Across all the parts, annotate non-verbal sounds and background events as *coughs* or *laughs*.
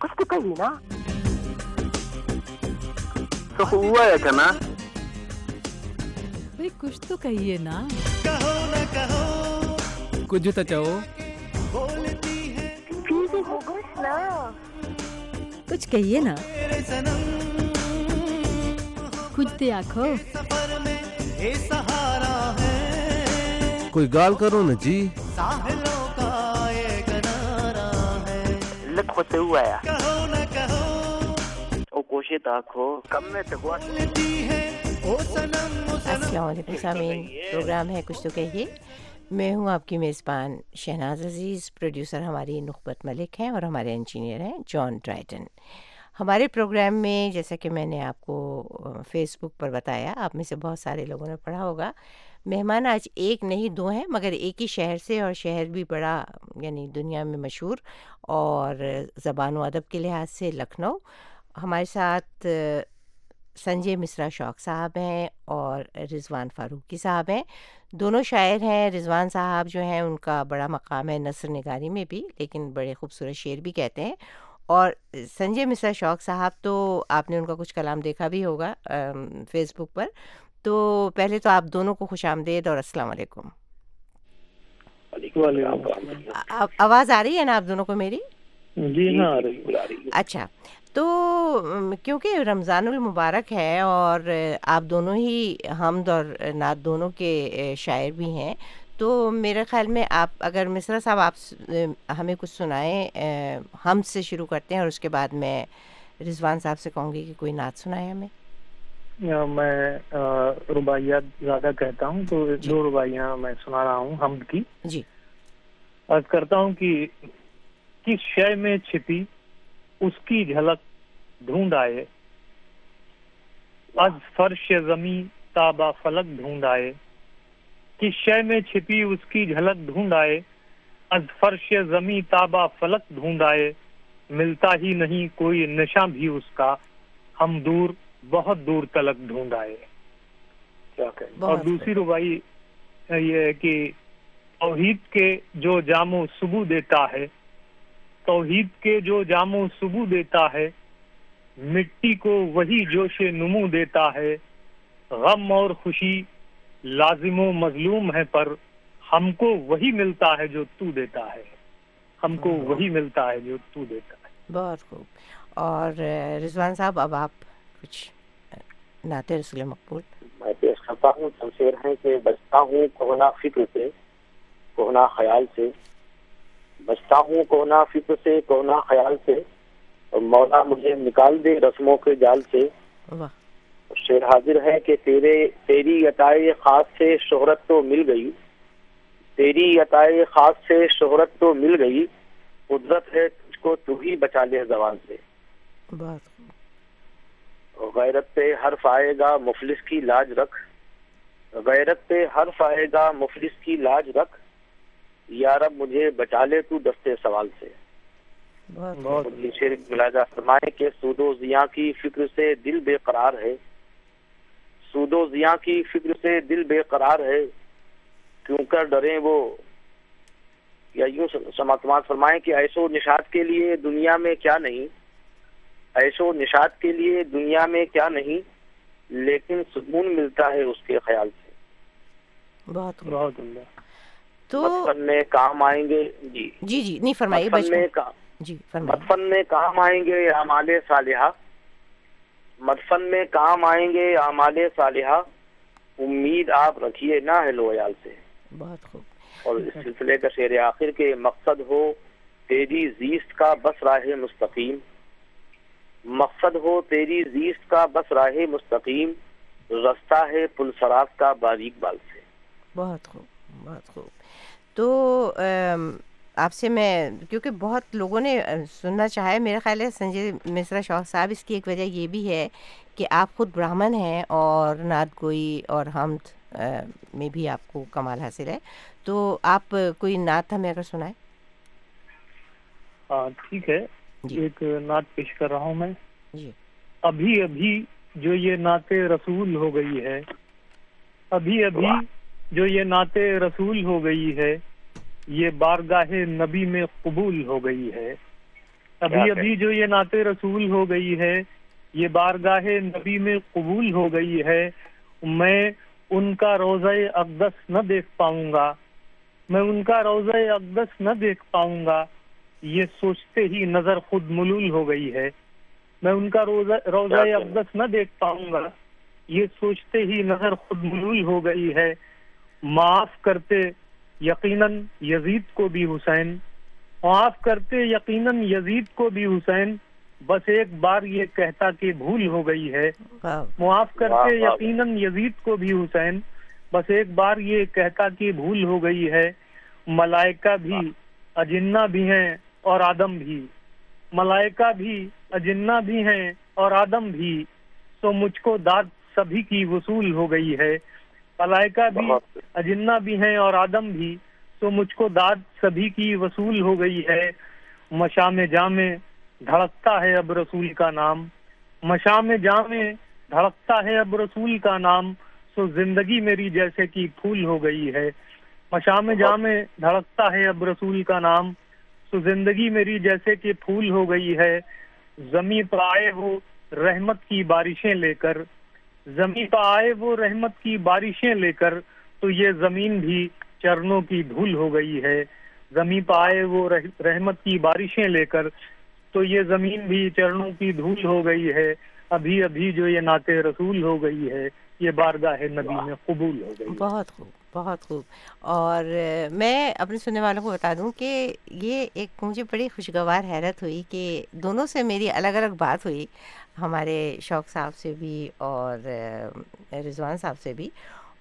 کچھ تو کہیے نا تو ہوا ہے کنا بھئی کچھ تو کہیے نا کچھ تو نا کچھ کہیے نا کچھ تو آخو کوئی گال کرو نا جی لکھ او کم میں تو ہوا السلام علیکم سامعین پروگرام ہے کچھ تو کہیے میں ہوں آپ کی میزبان شہناز عزیز پروڈیوسر ہماری نخبت ملک ہیں اور ہمارے انجینئر ہیں جان ڈرائٹن ہمارے پروگرام میں جیسا کہ میں نے آپ کو فیس بک پر بتایا آپ میں سے بہت سارے لوگوں نے پڑھا ہوگا مہمان آج ایک نہیں، دو ہیں، مگر ایک ہی شہر سے، اور شہر بھی بڑا یعنی دنیا میں مشہور، اور زبان و ادب کے لحاظ سے لکھنؤ۔ ہمارے ساتھ، سنجے مصرا شوق صاحب ہیں، اور رضوان فاروقی صاحب ہیں۔ دونوں شاعر ہیں، رضوان صاحب جو ہیں، ان کا بڑا مقام ہے نثر نگاری میں بھی، لیکن بڑے خوبصورت شعر بھی کہتے ہیں۔ اور سنجے مصرا شوق صاحب تو آپ نے ان کا کچھ کلام دیکھا بھی ہوگا فیس بک پر۔ تو پہلے تو آپ دونوں کو خوش آمدید اور السلام علیکم۔ آواز آ رہی ہے نا آپ دونوں کو میری؟ جی ہاں اچھا۔ تو کیونکہ رمضان المبارک ہے اور آپ دونوں ہی حمد اور نعت دونوں کے شاعر بھی ہیں تو میرے خیال میں آپ اگر مصرا صاحب آپ ہمیں کچھ سنائیں ہم سے شروع کرتے ہیں اور اس کے بعد میں رضوان صاحب سے کہوں گی کہ کوئی نعت سنائے ہمیں۔ میں رباعیات زیادہ کہتا ہوں تو دو رباعیاں میں سنا رہا ہوں حمد کی۔ جی۔ عرض کرتا ہوں کہ کس شے میں چھپی اس کی جھلک ڈھونڈ آئے۔ از فرش زمیں تابا فلک ڈھونڈ آئے۔ کس شے میں چھپی اس کی جھلک ڈھونڈ آئے۔ از فرش زمیں تابا فلک ڈھونڈ آئے۔ ملتا ہی نہیں کوئی نشہ بھی اس کا۔ ہم دور بہت دور تلک ڈھونڈ آئے۔ اور دوسری ربائی یہ ہے کہ توحید کے جو جامو صبح دیتا ہے توحید کے جو جامو صبح دیتا ہے مٹی کو وہی جوش نمو دیتا ہے۔ غم اور خوشی لازم و مظلوم ہے پر ہم کو وہی ملتا ہے جو تو دیتا ہے۔ ہم کو وہی ملتا ہے جو تو دیتا ہے۔ بہت خوب۔ اور رضوان صاحب اب آپ کچھ نعت رسول مقبول؟ میں پیش کرتا ہوں شمشیر ہیں کہ بچتا ہوں کونا فکر سے کونا خیال سے۔ بچتا ہوں کونا فکر سے کونا خیال سے۔ اور مولا مجھے نکال دے رسموں کے جال سے۔ شیر حاضر ہے کہ تیرے تیری عطائے خاص سے شہرت تو مل گئی۔ تیری عطائے خاص سے شہرت تو مل گئی۔ قدرت ہے تجھ کو تو ہی بچا لے زبان سے۔ غیرت پہ حرف آئے گا مفلس کی لاج رکھ۔ غیرت پہ حرف آئے گا مفلس کی لاج رکھ۔ یا رب مجھے بچا لے تو دستے سوال سے۔ فرمائے کہ سود و ضیاء کی فکر سے دل بے قرار ہے۔ سود و ضیاء کی فکر سے دل بے قرار ہے۔ کیوں کر ڈرے وہ؟ یا یوں سماعت فرمائے کہ ایسو نشاد کے لیے دنیا میں کیا نہیں؟ ایسو نشاد کے لیے دنیا میں کیا نہیں لیکن سکون ملتا ہے اس کے خیال سے۔ بہت بہت تو مدفن میں کام آئیں گے۔ جی۔ جی جی نہیں فرمائیے مدفن میں کام جی مدفن میں کام آئیں گے اعمال صالحہ۔ مدفن میں کام آئیں گے اعمال صالحہ۔ امید آپ رکھیے نہ ہے لویال سے۔ بہت خوب۔ اور اس سلسلے کا شعر آخر کے مقصد ہو تیری زیست کا بس راہ مستقیم۔ مقصد ہو تیری زیست کا بس راہ مستقیم رستہ ہے پل سراف کا باریک بال سے۔ بہت خوب بہت خوب۔ تو آپ سے میں کیونکہ بہت لوگوں نے سننا چاہا ہے میرا خیال ہے سنجے مصرا شوق صاحب اس کی ایک وجہ یہ بھی ہے کہ آپ خود برہمن ہیں اور نعت گوئی اور حمد میں بھی آپ کو کمال حاصل ہے۔ تو آپ کوئی نعت ہمیں اگر سنائیں؟ ہاں ٹھیک ہے۔ جی۔ ایک نعت پیش کر رہا ہوں میں۔ جی۔ ابھی ابھی جو یہ نعت رسول ہو گئی ہے ابھی ابھی جو یہ نعت رسول ہو گئی ہے یہ بارگاہ نبی میں قبول ہو گئی ہے۔ ابھی ابھی جو یہ نعت رسول ہو گئی ہے یہ بارگاہ نبی میں قبول ہو گئی ہے۔ میں ان کا روزہ اقدس نہ دیکھ پاؤں گا۔ میں ان کا روزہ اقدس نہ دیکھ پاؤں گا۔ یہ سوچتے ہی نظر خود ملول ہو گئی ہے۔ میں ان کا روزہ روزہ اقدس نہ دیکھ پاؤں گا۔ یہ سوچتے ہی نظر خود ملول ہو گئی ہے۔ معاف کرتے یقیناً یزید کو بھی حسین۔ معاف کرتے یقیناً یزید کو بھی حسین۔ بس ایک بار یہ کہتا کہ بھول ہو گئی ہے۔ معاف کرتے یقیناً یزید کو بھی حسین۔ بس ایک بار یہ کہتا کہ بھول ہو گئی ہے۔ ملائکہ بھی اجنہ بھی ہیں۔ اور آدم بھی۔ ملائکہ بھی، اجنہ بھی ہیں اور آدم بھی۔ سو مجھ کو داد سبھی کی وصول ہو گئی ہے۔ ملائکہ بھی، اجنہ بھی ہیں اور آدم بھی۔ سو مجھ کو داد سبھی کی وصول ہو گئی ہے۔ مشام جام دھڑکتا ہے اب رسول کا نام۔ مشام جام دھڑکتا ہے اب رسول کا نام۔ سو زندگی میری جیسے کہ پھول ہو گئی ہے۔ مشام جام دھڑکتا ہے اب رسول کا نام۔ تو زندگی میری جیسے کہ پھول ہو گئی ہے۔ زمیں پہ آئے وہ رحمت کی بارشیں لے کر۔ زمین پہ آئے وہ رحمت کی بارشیں لے کر۔ تو یہ زمین بھی چرنوں کی دھول ہو گئی ہے۔ زمیں پہ آئے وہ رحمت کی بارشیں لے کر۔ تو یہ زمین بھی چرنوں کی دھول ہو گئی ہے۔ ابھی ابھی جو یہ نعت رسول ہو گئی ہے، یہ بارگاہ نبی میں قبول ہو گئی بہت خوب۔ بہت خوب۔ اور میں اپنے سننے والوں کو بتا دوں کہ یہ ایک مجھے بڑی خوشگوار حیرت ہوئی کہ دونوں سے میری الگ الگ بات ہوئی، ہمارے شوق صاحب سے بھی اور رضوان صاحب سے بھی۔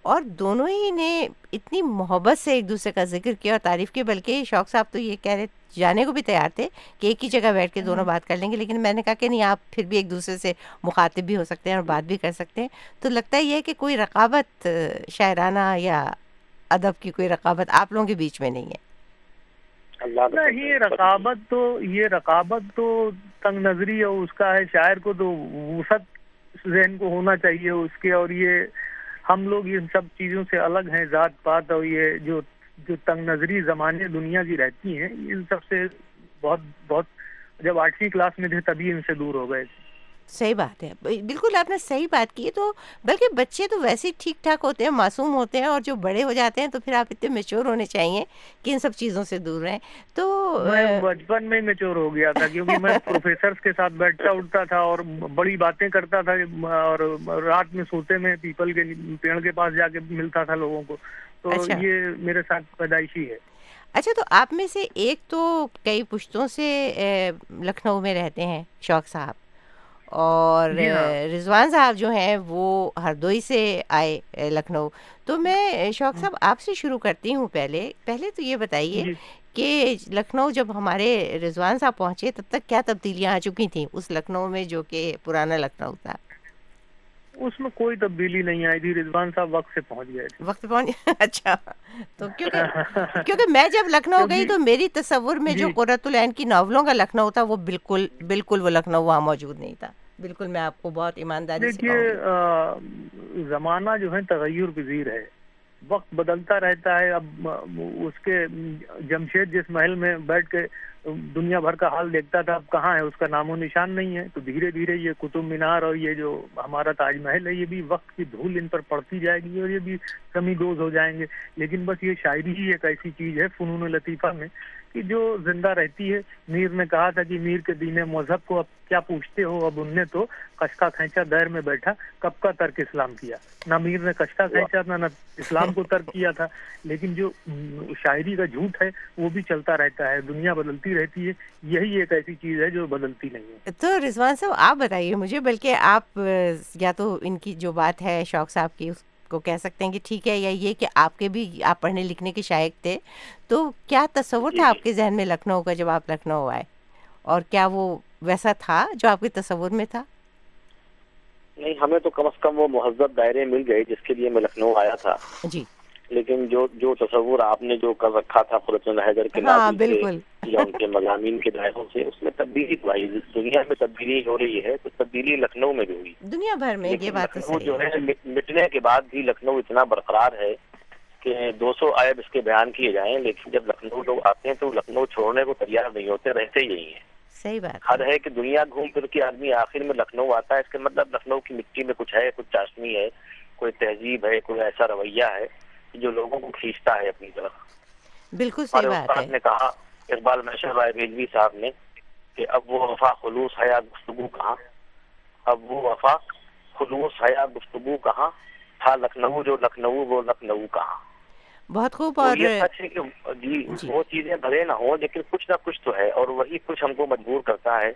اور دونوں ہی نے اتنی محبت سے ایک دوسرے کا ذکر کیا اور تعریف کی بلکہ شوق صاحب تو یہ کہہ رہے جانے کو بھی تیار تھے کہ ایک ہی جگہ بیٹھ کے دونوں ہاں۔ بات کر لیں گے لیکن میں نے کہا کہ نہیں آپ پھر بھی ایک دوسرے سے مخاطب بھی ہو سکتے ہیں اور بات بھی کر سکتے ہیں۔ تو لگتا یہ ہے کہ کوئی رقابت شاعرانہ یا ادب کی کوئی رقابت آپ لوگوں کے بیچ میں نہیں ہے۔ اللہ یہ رقابت تو یہ رقابت تو تنگ نظری ہے اس کا ہے شاعر کو تو وسط ذہن کو ہونا چاہیے اس کے اور یہ ہم لوگ ان سب چیزوں سے الگ ہیں، ذات پات اور یہ جو جو تنگ نظری زمانے دنیا کی رہتی ہیں، ان سب سے بہت بہت، جب آٹھویں کلاس میں تھے تبھی ان سے دور ہو گئے تھے۔ صحیح بات ہے۔ بالکل آپ نے صحیح بات کی تو بلکہ بچے تو ویسے ہی ٹھیک ٹھاک ہوتے ہیں معصوم ہوتے ہیں اور جو بڑے ہو جاتے ہیں تو پھر آپ اتنے میچور ہونے چاہیے کہ ان سب چیزوں سے دور رہیں۔ تو بچپن میں میچور ہو گیا تھا کیونکہ میں *laughs* پروفیسرز کے ساتھ بیٹھتا اٹھتا تھا اور بڑی باتیں کرتا تھا اور رات میں سوتے میں پیپل کے پیڑ کے پاس جا کے ملتا تھا لوگوں کو۔ تو اچھا۔ یہ میرے ساتھ پیدائشی ہے۔ اچھا تو آپ میں سے ایک تو کئی پشتوں سے لکھنؤ میں رہتے ہیں شوق صاحب۔ اور جی ہاں۔ رضوان صاحب جو ہیں وہ ہردوئی سے آئے لکھنؤ۔ تو میں شوق ہاں۔ صاحب آپ سے شروع کرتی ہوں پہلے۔ پہلے تو یہ بتائیے جی۔ کہ لکھنؤ جب ہمارے رضوان صاحب پہنچے تب تک کیا تبدیلیاں آ چکی تھیں؟ اس لکھنؤ میں جو کہ پرانا لکھنؤ تھا۔ اس میں کوئی تبدیلی نہیں آئی تھی رضوان صاحب وقت سے پہنچ گئے تھے۔ وقت پہنچ *laughs* اچھا۔ تو کیونکہ *laughs* کیونکہ میں جب لکھنؤ گئی تو میری تصور میں جو جی۔ قرۃ العین کی ناولوں کا لکھنؤ تھا وہ بالکل بالکل وہ لکھنؤ وہاں موجود نہیں تھا۔ بالکل میں آپ کو بہت ایمانداری سے دیکھیے زمانہ جو ہے تغیر پذیر ہے۔ وقت بدلتا رہتا ہے، اب اس کے جمشید جس محل میں بیٹھ کے دنیا بھر کا حال دیکھتا تھا، اب کہاں ہے؟ اس کا نام و نشان نہیں ہے۔ تو دھیرے دھیرے یہ قطب مینار اور یہ جو ہمارا تاج محل ہے، یہ بھی وقت کی دھول ان پر پڑتی جائے گی اور یہ بھی کمی دوز ہو جائیں گے۔ لیکن بس یہ شاعری ہی ایک ایسی چیز ہے، فنون لطیفہ میں۔ کہ جو زندہ رہتی ہے۔ میر نے کہا تھا کہ میر کے دین مذہب کو اب کیا پوچھتے ہو؟ اب ان نے تو کشکا کھینچا دیر میں بیٹھا، کب کا ترک اسلام کیا؟ نہ میر نے کشکا کھینچا نہ اسلام کو ترک کیا تھا۔ لیکن جو شاعری کا جھوٹ ہے، وہ بھی چلتا رہتا ہے، دنیا بدلتی رہتی ہے۔ یہی ایک ایسی چیز ہے جو بدلتی نہیں ہے۔ تو رضوان صاحب، آپ بتائیے مجھے، بلکہ آپ یا تو ان کی جو بات ہے شوق صاحب کی کو کہہ سکتے ہیں کہ ٹھیک ہے یا یہ کہ آپ کے بھی آپ پڑھنے لکھنے کے شائق تھے تو کیا تصور تھا جی۔ آپ کے ذہن میں لکھنؤ کا جب آپ لکھنؤ آئے؟ اور کیا وہ ویسا تھا جو آپ کے تصور میں تھا؟ نہیں ہمیں تو کم از کم وہ مہذب دائرے مل گئے جس کے لیے میں لکھنؤ آیا تھا۔ جی۔ لیکن جو جو تصور آپ نے جو کر رکھا تھا خرچن حیدر کے ہاں، نام سے یا ان کے مضامین کے دائروں سے اس میں تبدیلی تو آئی۔ دنیا میں تبدیلی ہو رہی ہے تو تبدیلی لکھنؤ میں بھی ہوئی۔ دنیا بھر میں یہ بات لکھنؤ جو ہے۔ مٹنے کے بعد بھی لکھنؤ اتنا برقرار ہے کہ دو سو عائد اس کے بیان کیے جائیں لیکن جب لکھنؤ لوگ آتے ہیں تو لکھنؤ چھوڑنے کو تیار نہیں ہوتے رہتے یہی ہیں۔ صحیح بات۔ حد ہے کہ دنیا گھوم پھر کے آدمی آخر میں لکھنؤ آتا ہے۔ اس کے مطلب لکھنؤ کی مٹی میں کچھ ہے کچھ چاشنی ہے کوئی تہذیب ہے کوئی ایسا رویہ ہے۔ جو لوگوں کو کھینچتا ہے اپنی طرف۔ بالکل صحیح بات ہے۔ نے کہا اقبال محشر رائے ریلوی صاحب نے کہ اب وہ وفا خلوص حیا گفتگو کہاں؟ اب وہ وفا خلوص حیا گفتگو کہاں؟ تھا لکھنؤ جو لکھنؤ وہ لکھنؤ کہاں؟ بہت خوب اور یہ سچ ہے کہ جی جی۔ وہ چیزیں بھلے نہ ہوں لیکن کچھ نہ کچھ تو ہے اور وہی کچھ ہم کو مجبور کرتا ہے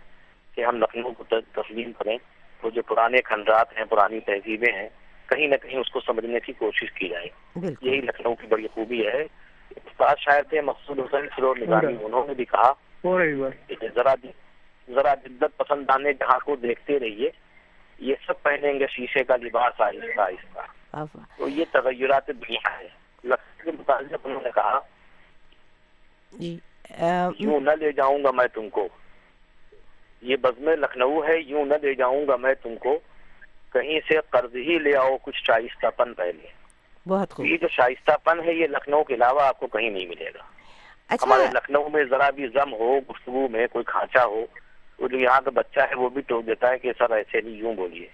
کہ ہم لکھنؤ کو تسلیم کریں۔ وہ جو پرانے کھنڈرات ہیں پرانی تہذیبیں ہیں کہیں نہ کہیں اس کو سمجھنے کی کوشش کی جائے۔ بالکل۔ یہی لکھنؤ کی بڑی خوبی ہے۔ استاد شاعر تھے مقصود حسین سرور نگرانی انہوں نے بھی کہا ذرا ذرا جدت پسندانے جہاں کو دیکھتے رہیے۔ یہ سب پہنیں گے شیشے کا لباس آہستہ آہستہ۔ تو یہ تغیرات دنیا ہے۔ لکھنؤ کے متعلق انہوں نے کہا جی یوں نہ لے جاؤں گا میں تم کو۔ یہ بزم لکھنؤ ہے یوں نہ لے جاؤں گا میں تم کو۔ کہیں سے قرض ہی لے آؤ کچھ شائستہ پن پہلے بہت خوب۔ یہ جو شائستہ پن ہے یہ لکھنؤ کے علاوہ آپ کو کہیں نہیں ملے گا۔ اچھا۔ ہمارے لکھنؤ میں ذرا بھی ضم ہو گفتگو میں کوئی کھانچا ہو وہ جو یہاں کا بچہ ہے وہ بھی ٹوک دیتا ہے کہ سر ایسے نہیں یوں بولیے۔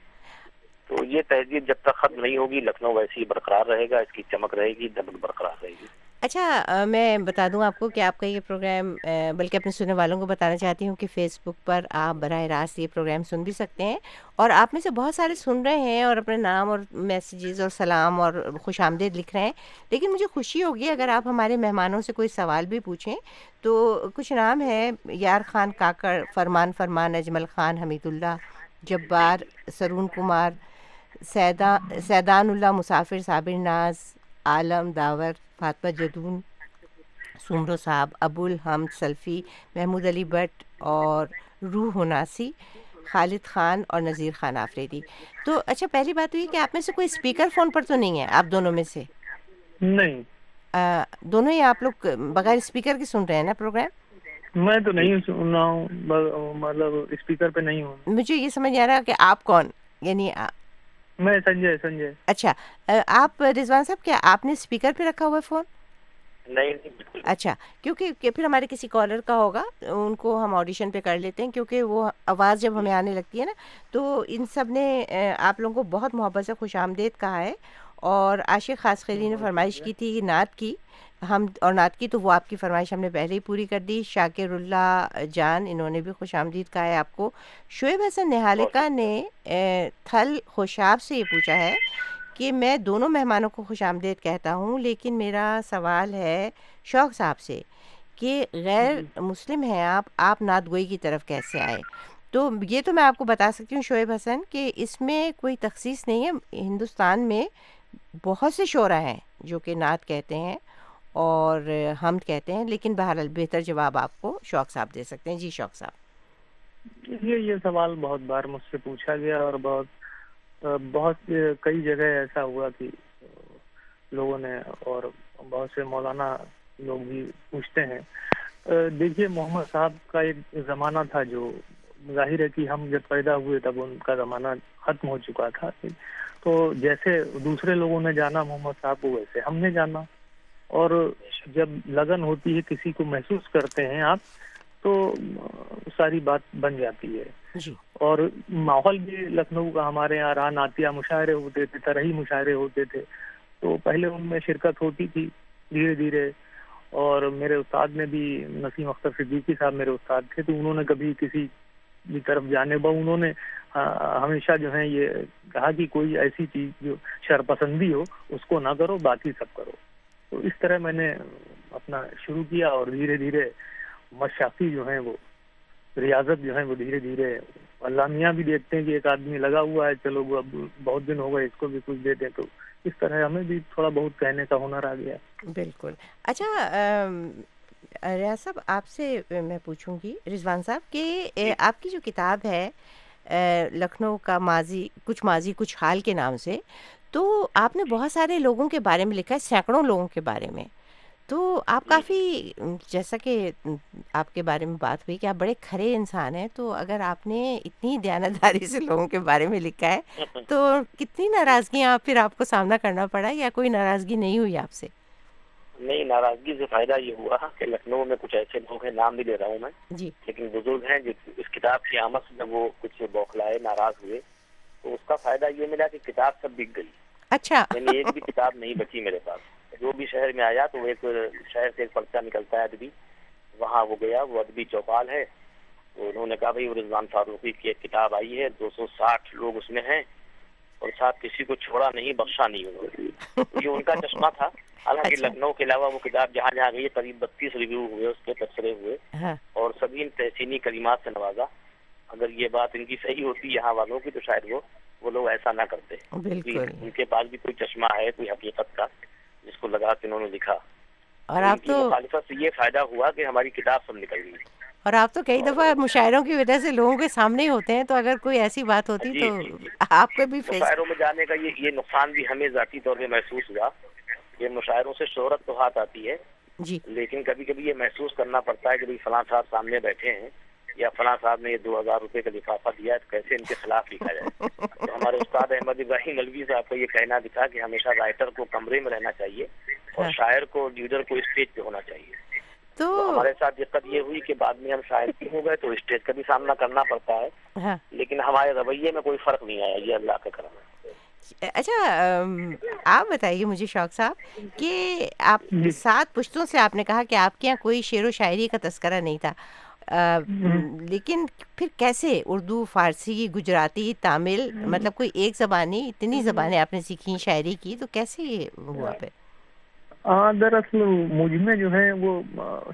تو یہ تہذیب جب تک ختم نہیں ہوگی لکھنؤ ویسے ہی برقرار رہے گا اس کی چمک رہے گی دمک برقرار رہے گی۔ اچھا میں بتا دوں آپ کو کہ آپ کا یہ پروگرام بلکہ اپنے سننے والوں کو بتانا چاہتی ہوں کہ فیس بک پر آپ براہ راست یہ پروگرام سن بھی سکتے ہیں اور آپ میں سے بہت سارے سن رہے ہیں اور اپنے نام اور میسیجز اور سلام اور خوش آمدید لکھ رہے ہیں، لیکن مجھے خوشی ہوگی اگر آپ ہمارے مہمانوں سے کوئی سوال بھی پوچھیں تو کچھ نام ہے یار خان کاکڑ، فرمان فرمان، اجمل خان، حمید اللہ، جبار، سرون کمار، سیدا، سیدان اللہ، مسافر، صابر ناز عالم داور فاطمہ جدون سمرو صاحب ابو الحمد سلفی محمود علی بٹ اور روح ناسی خالد خان اور نذیر خان آفریدی۔ تو اچھا پہلی بات یہ کہ آپ میں سے کوئی اسپیکر فون پر تو نہیں ہے آپ دونوں میں سے؟ نہیں۔ آ، دونوں ہی آپ لوگ بغیر اسپیکر کے سن رہے ہیں نا پروگرام؟ میں تو نہیں سن رہا ہوں مطلب اسپیکر پہ نہیں ہوں۔ مجھے یہ سمجھ آ رہا کہ آپ کون یعنی میں سنجے سنجے۔ اچھا آپ رضوان صاحب کیا آپ نے اسپیکر پہ رکھا ہوا ہے فون؟ نہیں اچھا کیونکہ کہ پھر ہمارے کسی کالر کا ہوگا ان کو ہم آڈیشن پہ کر لیتے ہیں کیونکہ وہ آواز جب ہمیں آنے لگتی ہے نا تو ان سب نے آپ لوگوں کو بہت محبت سے خوش آمدید کہا ہے اور عاشق خاص خیلی نے فرمائش کی تھی نعت کی۔ ہم اور نعت کی تو وہ آپ کی فرمائش ہم نے پہلے ہی پوری کر دی۔ شاکر اللہ جان انہوں نے بھی خوش آمدید کہا ہے آپ کو۔ شعیب حسن نہالکا نے تھل خوشاب سے یہ پوچھا ہے کہ میں دونوں مہمانوں کو خوش آمدید کہتا ہوں لیکن میرا سوال ہے شوق صاحب سے کہ غیر مسلم ہیں آپ آپ نعت گوئی کی طرف کیسے آئے؟ تو یہ تو میں آپ کو بتا سکتی ہوں شعیب حسن کہ اس میں کوئی تخصیص نہیں ہے ہندوستان میں بہت سے شعرا ہیں جو کہ نعت کہتے ہیں۔ اور حمد کہتے ہیں، لیکن بہرحال بہتر جواب آپ کو شوق صاحب دے سکتے ہیں۔ جی شوق صاحب۔ یہ یہ سوال بہت بار مجھ سے پوچھا گیا اور بہت بہت کئی جگہ ایسا ہوا کہ لوگوں نے اور بہت سے مولانا لوگ بھی پوچھتے ہیں۔ دیکھیے، محمد صاحب کا ایک زمانہ تھا جو ظاہر ہے کہ ہم جب پیدا ہوئے تب ان کا زمانہ ختم ہو چکا تھا۔ تو جیسے دوسرے لوگوں نے جانا، محمد صاحب کو ویسے ہم نے جانا۔ اور جب لگن ہوتی ہے کسی کو محسوس کرتے ہیں آپ تو ساری بات بن جاتی ہے۔ جی۔ اور ماحول بھی لکھنؤ کا ہمارے یہاں ران عطیہ مشاعرے ہوتے تھے ترہی مشاعرے ہوتے تھے۔ تو پہلے ان میں شرکت ہوتی تھی دھیرے دھیرے۔ اور میرے استاد نے بھی نسیم اختر صدیقی صاحب میرے استاد تھے تو انہوں نے کبھی کسی کی طرف جانے با انہوں نے ہمیشہ جو ہے یہ کہا کہ کوئی ایسی چیز جو شرپسندی ہو اس کو نہ کرو باقی سب کرو۔ تو اس طرح میں نے اپنا شروع کیا اور دھیرے دھیرے مشاقی جو ہیں وہ ریاضت جو ہے وہ دھیرے دھیرے اللہ میاں بھی دیکھتے ہیں کہ ایک آدمی لگا ہوا ہے چلو وہ اب بہت دن ہو گئے اس کو بھی کچھ دے دیں تو اس طرح ہمیں بھی تھوڑا بہت کہنے کا ہنر آ گیا۔ بالکل۔ اچھا ریاض صاحب آپ سے میں پوچھوں گی رضوان صاحب کہ آپ کی جو کتاب ہے لکھنؤ کا ماضی کچھ ماضی کچھ حال کے نام سے تو آپ نے بہت سارے لوگوں کے بارے میں لکھا ہے سینکڑوں لوگوں کے بارے میں۔ تو آپ کافی جیسا کہ آپ کے بارے میں بات ہوئی کہ آپ بڑے کھرے انسان ہیں تو اگر آپ نے اتنی دیانتداری سے لوگوں کے بارے میں لکھا ہے تو کتنی ناراضگیاں آپ پھر آپ کو سامنا کرنا پڑا یا کوئی ناراضگی نہیں ہوئی آپ سے؟ نہیں ناراضگی سے فائدہ یہ ہوا کہ لکھنؤ میں کچھ ایسے لوگ ہیں نام بھی لے رہا ہوں میں جی۔ لیکن بزرگ ہیں جو اس کتاب کی آمد سے جب وہ کچھ بوکھلائے ناراض ہوئے تو اس کا فائدہ یہ ملا کہ کتاب سب بک گئی۔ اچھا۔ یعنی ایک بھی کتاب نہیں بچی میرے پاس۔ جو بھی شہر میں آیا تو وہ ایک شہر سے ایک پرچہ نکلتا ہے ادبی۔ وہاں وہ گیا وہ ادبی چوپال ہے۔ تو انہوں نے کہا بھائی وہ رضوان فاروقی کی ایک کتاب آئی ہے دو سو ساٹھ لوگ اس میں ہیں اور ساتھ کسی کو چھوڑا نہیں بخشا نہیں انہوں نے۔ یہ ان کا چشمہ تھا۔ حالانکہ اچھا۔ لکھنؤ کے علاوہ وہ کتاب جہاں جہاں گئی قریب بتیس ریویو ہوئے اس کے تبصرے ہوئے۔ ہاں۔ اور سبھی تحسینی کلمات سے نوازا۔ اگر یہ بات ان کی صحیح ہوتی یہاں والوں کی تو شاید وہ وہ لوگ ایسا نہ کرتے۔ بالکل۔ ان کے پاس بھی کوئی چشمہ ہے کوئی حقیقت کا جس کو لگا کے انہوں نے لکھا۔ اور آپ تو مخالفت سے یہ فائدہ ہوا کہ ہماری کتاب سب نکل گئی۔ اور آپ تو کئی دفعہ مشاعروں کی وجہ سے لوگوں کے سامنے ہی ہوتے ہیں تو اگر کوئی ایسی بات ہوتی جی، تو جی، جی۔ آپ کو بھی مشاعروں میں جانے کا یہ یہ نقصان بھی ہمیں ذاتی طور پہ محسوس ہوا یہ مشاعروں سے شہرت تو ہاتھ آتی ہے جی۔ لیکن کبھی کبھی یہ محسوس کرنا پڑتا ہے کہ بھائی فلاں صاحب سامنے بیٹھے ہیں یا فلاں صاحب نے یہ دو ہزار روپے کا لفافہ دیا ہے تو کیسے ان کے خلاف لکھا جائے؟ تو ہمارے استاد احمد ابراہیم الوی صاحب کا یہ کہنا بھی تھا کہ ہمیشہ رائٹر کو کمرے میں رہنا چاہیے اور ہاں۔ شاعر کو لیڈر کو اسٹیج پہ ہونا چاہیے۔ تو ہمارے ساتھ دقت یہ ہوئی کہ بعد میں ہم شاعر بھی ہو گئے تو اسٹیج کا بھی سامنا کرنا پڑتا ہے۔ ہاں۔ لیکن ہمارے رویے میں کوئی فرق نہیں آیا یہ اللہ کا کرم ہے۔ اچھا آپ بتائیے مجھے شوق صاحب کہ آپ جی۔ سات پشتوں سے آپ نے کہا کہ آپ کے یہاں کوئی شعر و شاعری کا تذکرہ نہیں تھا۔ لیکن پھر کیسے اردو فارسی گجراتی تامل مطلب کوئی ایک زبانی اتنی زبانیں آپ نے سیکھی شاعری کی تو کیسے ہوا پھر؟ ہاں دراصل مجھ میں جو ہے وہ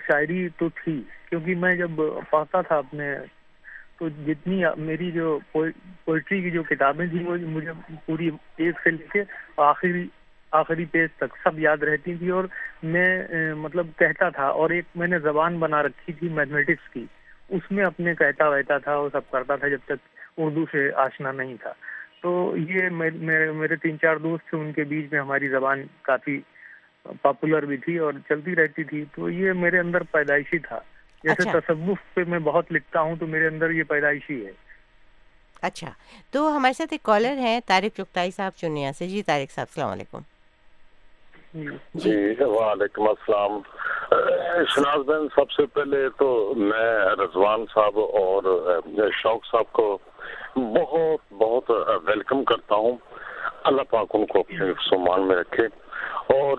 شاعری تو تھی۔ کیونکہ میں جب پڑھتا تھا اپنے تو جتنی میری جو پوئٹری کی جو کتابیں تھیں وہ مجھے پوری ایک سے لے کے آخری آخری پیج تک سب یاد رہتی تھی اور میں مطلب کہتا تھا اور ایک میں نے زبان بنا رکھی تھی میتھمیٹکس کی۔ اس میں اپنے کہتا وہتا تھا وہ سب کرتا تھا جب تک اردو سے آشنا نہیں تھا۔ تو یہ میرے تین چار دوست تھے ان کے بیچ میں ہماری زبان کافی پاپولر بھی تھی اور چلتی رہتی تھی۔ تو یہ میرے اندر پیدائشی تھا۔ جیسے اچھا۔ تصوف پہ میں بہت لکھتا ہوں تو میرے اندر یہ پیدائشی ہے۔ اچھا۔ تو ہمارے ساتھ ایک کالر ہیں طارق چکتائی صاحب چنیا سے۔ جی طارق صاحب السلام علیکم۔ جی۔, جی۔ وعلیکم السلام۔ شناز بہن، سب سے پہلے تو میں رضوان صاحب اور شوق صاحب کو بہت بہت ویلکم کرتا ہوں۔ اللہ پاک ان کو اپنے سمان میں رکھے۔ اور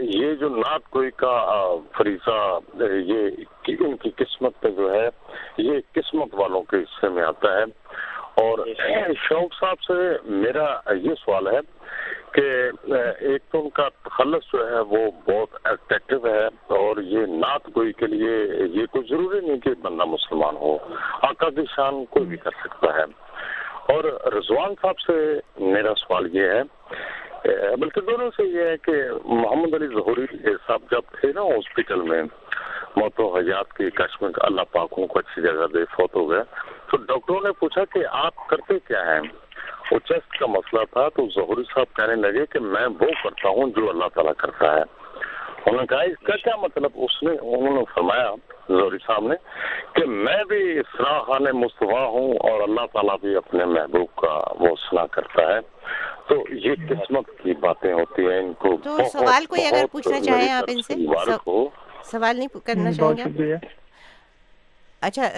یہ جو نعت کوئی کا فریضہ، یہ ان کی قسمت پہ جو ہے، یہ قسمت والوں کے حصے میں آتا ہے۔ اور شوق صاحب سے میرا یہ سوال ہے کہ ایک تو ان کا تخلص جو ہے وہ بہت اٹریکٹو ہے اور یہ نعت گوئی کے لیے یہ کوئی ضروری نہیں کہ بندہ مسلمان ہو، آقا کی شان کوئی بھی کر سکتا ہے۔ اور رضوان صاحب سے میرا سوال یہ ہے بلکہ دونوں سے یہ ہے کہ محمد علی ظہوری صاحب جب تھے نا ہاسپٹل میں موت و حیات کی کش میں اللہ پاک ان کو اچھی جگہ دے فوت ہو گیا تو ڈاکٹروں نے پوچھا کہ آپ کرتے کیا ہیں؟ وہ چیسٹ کا مسئلہ تھا تو ظہوری صاحب کہنے لگے کہ میں وہ کرتا ہوں جو اللہ تعالیٰ کرتا ہے۔ انہوں نے کہا اس کا کیا مطلب؟ اس نے انہوں نے فرمایا ظہوری صاحب نے کہ میں بھی خان مصطفیٰ ہوں اور اللہ تعالیٰ بھی اپنے محبوب کا وہ سنا کرتا ہے۔ تو یہ قسمت کی باتیں ہوتی ہیں ان کو تو سوال کوئی اگر پوچھنا چاہیں آپ ان سے؟ سوال نہیں کرنا چاہیں گے اچھا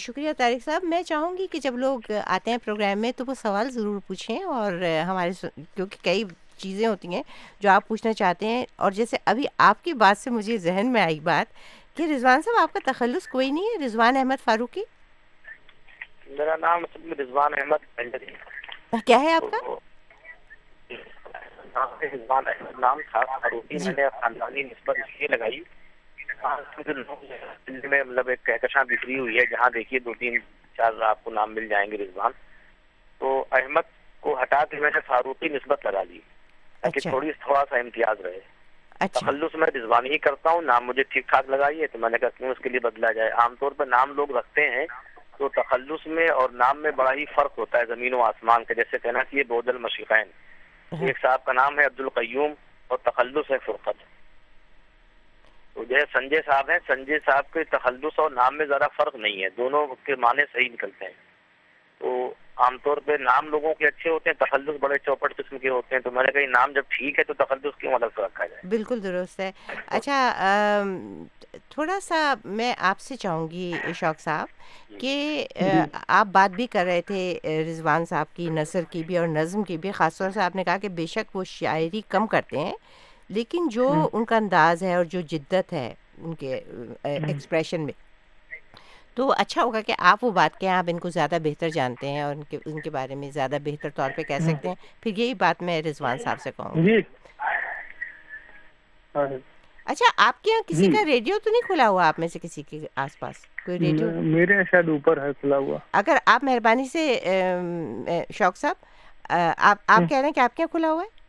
شکریہ طارق صاحب۔ میں چاہوں گی کہ جب لوگ آتے ہیں پروگرام میں تو وہ سوال ضرور پوچھیں اور ہمارے کیونکہ کئی چیزیں ہوتی ہیں جو آپ پوچھنا چاہتے ہیں اور جیسے ابھی آپ کی بات سے مجھے ذہن میں آئی بات کہ رضوان صاحب آپ کا تخلص کوئی نہیں ہے رضوان احمد فاروقی؟ میرا نام رضوان احمد کیا ہے آپ کا؟ رضوان احمد نام تھا فاروقی میں نے خاندانی نسبت اس لیے لگائی میں مطلب ایک کہکشاں بکھری ہوئی ہے جہاں دیکھیے دو تین چار آپ کو نام مل جائیں گے رضوان۔ تو احمد کو ہٹا کے میں نے فاروقی نسبت لگا لی تاکہ اچھا۔ تھوڑی تھوڑا سا امتیاز رہے۔ اچھا۔ تخلص میں رضوان ہی کرتا ہوں نام مجھے ٹھیک ٹھاک لگائیے تو میں نے کہا کیوں اس کے لیے بدلا جائے؟ عام طور پر نام لوگ رکھتے ہیں تو تخلص میں اور نام میں بڑا ہی فرق ہوتا ہے زمین و آسمان کا۔ جیسے کہنا چاہیے بود المشرقین ایک صاحب کا نام ہے عبد القیوم اور تخلص ہے فرقت۔ جو ہے سنجے صاحب ہیں سنجے صاحب کے تخلص اور نام میں ذرا فرق نہیں ہے دونوں کے معنی صحیح نکلتے ہیں۔ تو عام طور پہ نام لوگوں کے اچھے ہوتے ہیں تخلص بڑے چوپٹ قسم کے ہوتے ہیں تو میں نے کہا نام جب ٹھیک ہے تو تخلص کیوں الگ سے رکھا جائے؟ بالکل درست ہے۔ اچھا۔ ام، تھوڑا سا میں آپ سے چاہوں گی شوق صاحب کہ آپ بات بھی کر رہے تھے رضوان صاحب کی نثر کی بھی اور نظم کی بھی خاص طور سے آپ نے کہا کہ بے شک وہ شاعری کم کرتے ہیں۔ لیکن جو ان کا انداز ہے اور جو جدت ہے ان کے ایکسپریشن میں تو اچھا ہوگا کہ آپ وہ بات کہیں آپ ان کو زیادہ بہتر جانتے ہیں اور ان کے ان کے بارے میں زیادہ بہتر طور پہ کہہ سکتے ہیں۔ پھر یہی بات میں رضوان صاحب سے کہوں۔ گی جی۔ اچھا آپ کے یہاں کسی کا ریڈیو تو نہیں کھلا ہوا آپ میں سے کسی کے آس پاس؟ کوئی ریڈیو؟ میرے شاید اوپر ہے کھلا ہوا۔ اگر آپ مہربانی سے شوق صاحب آپ آپ کہہ رہے ہیں کہ آپ کے یہاں کھلا ہوا ہے؟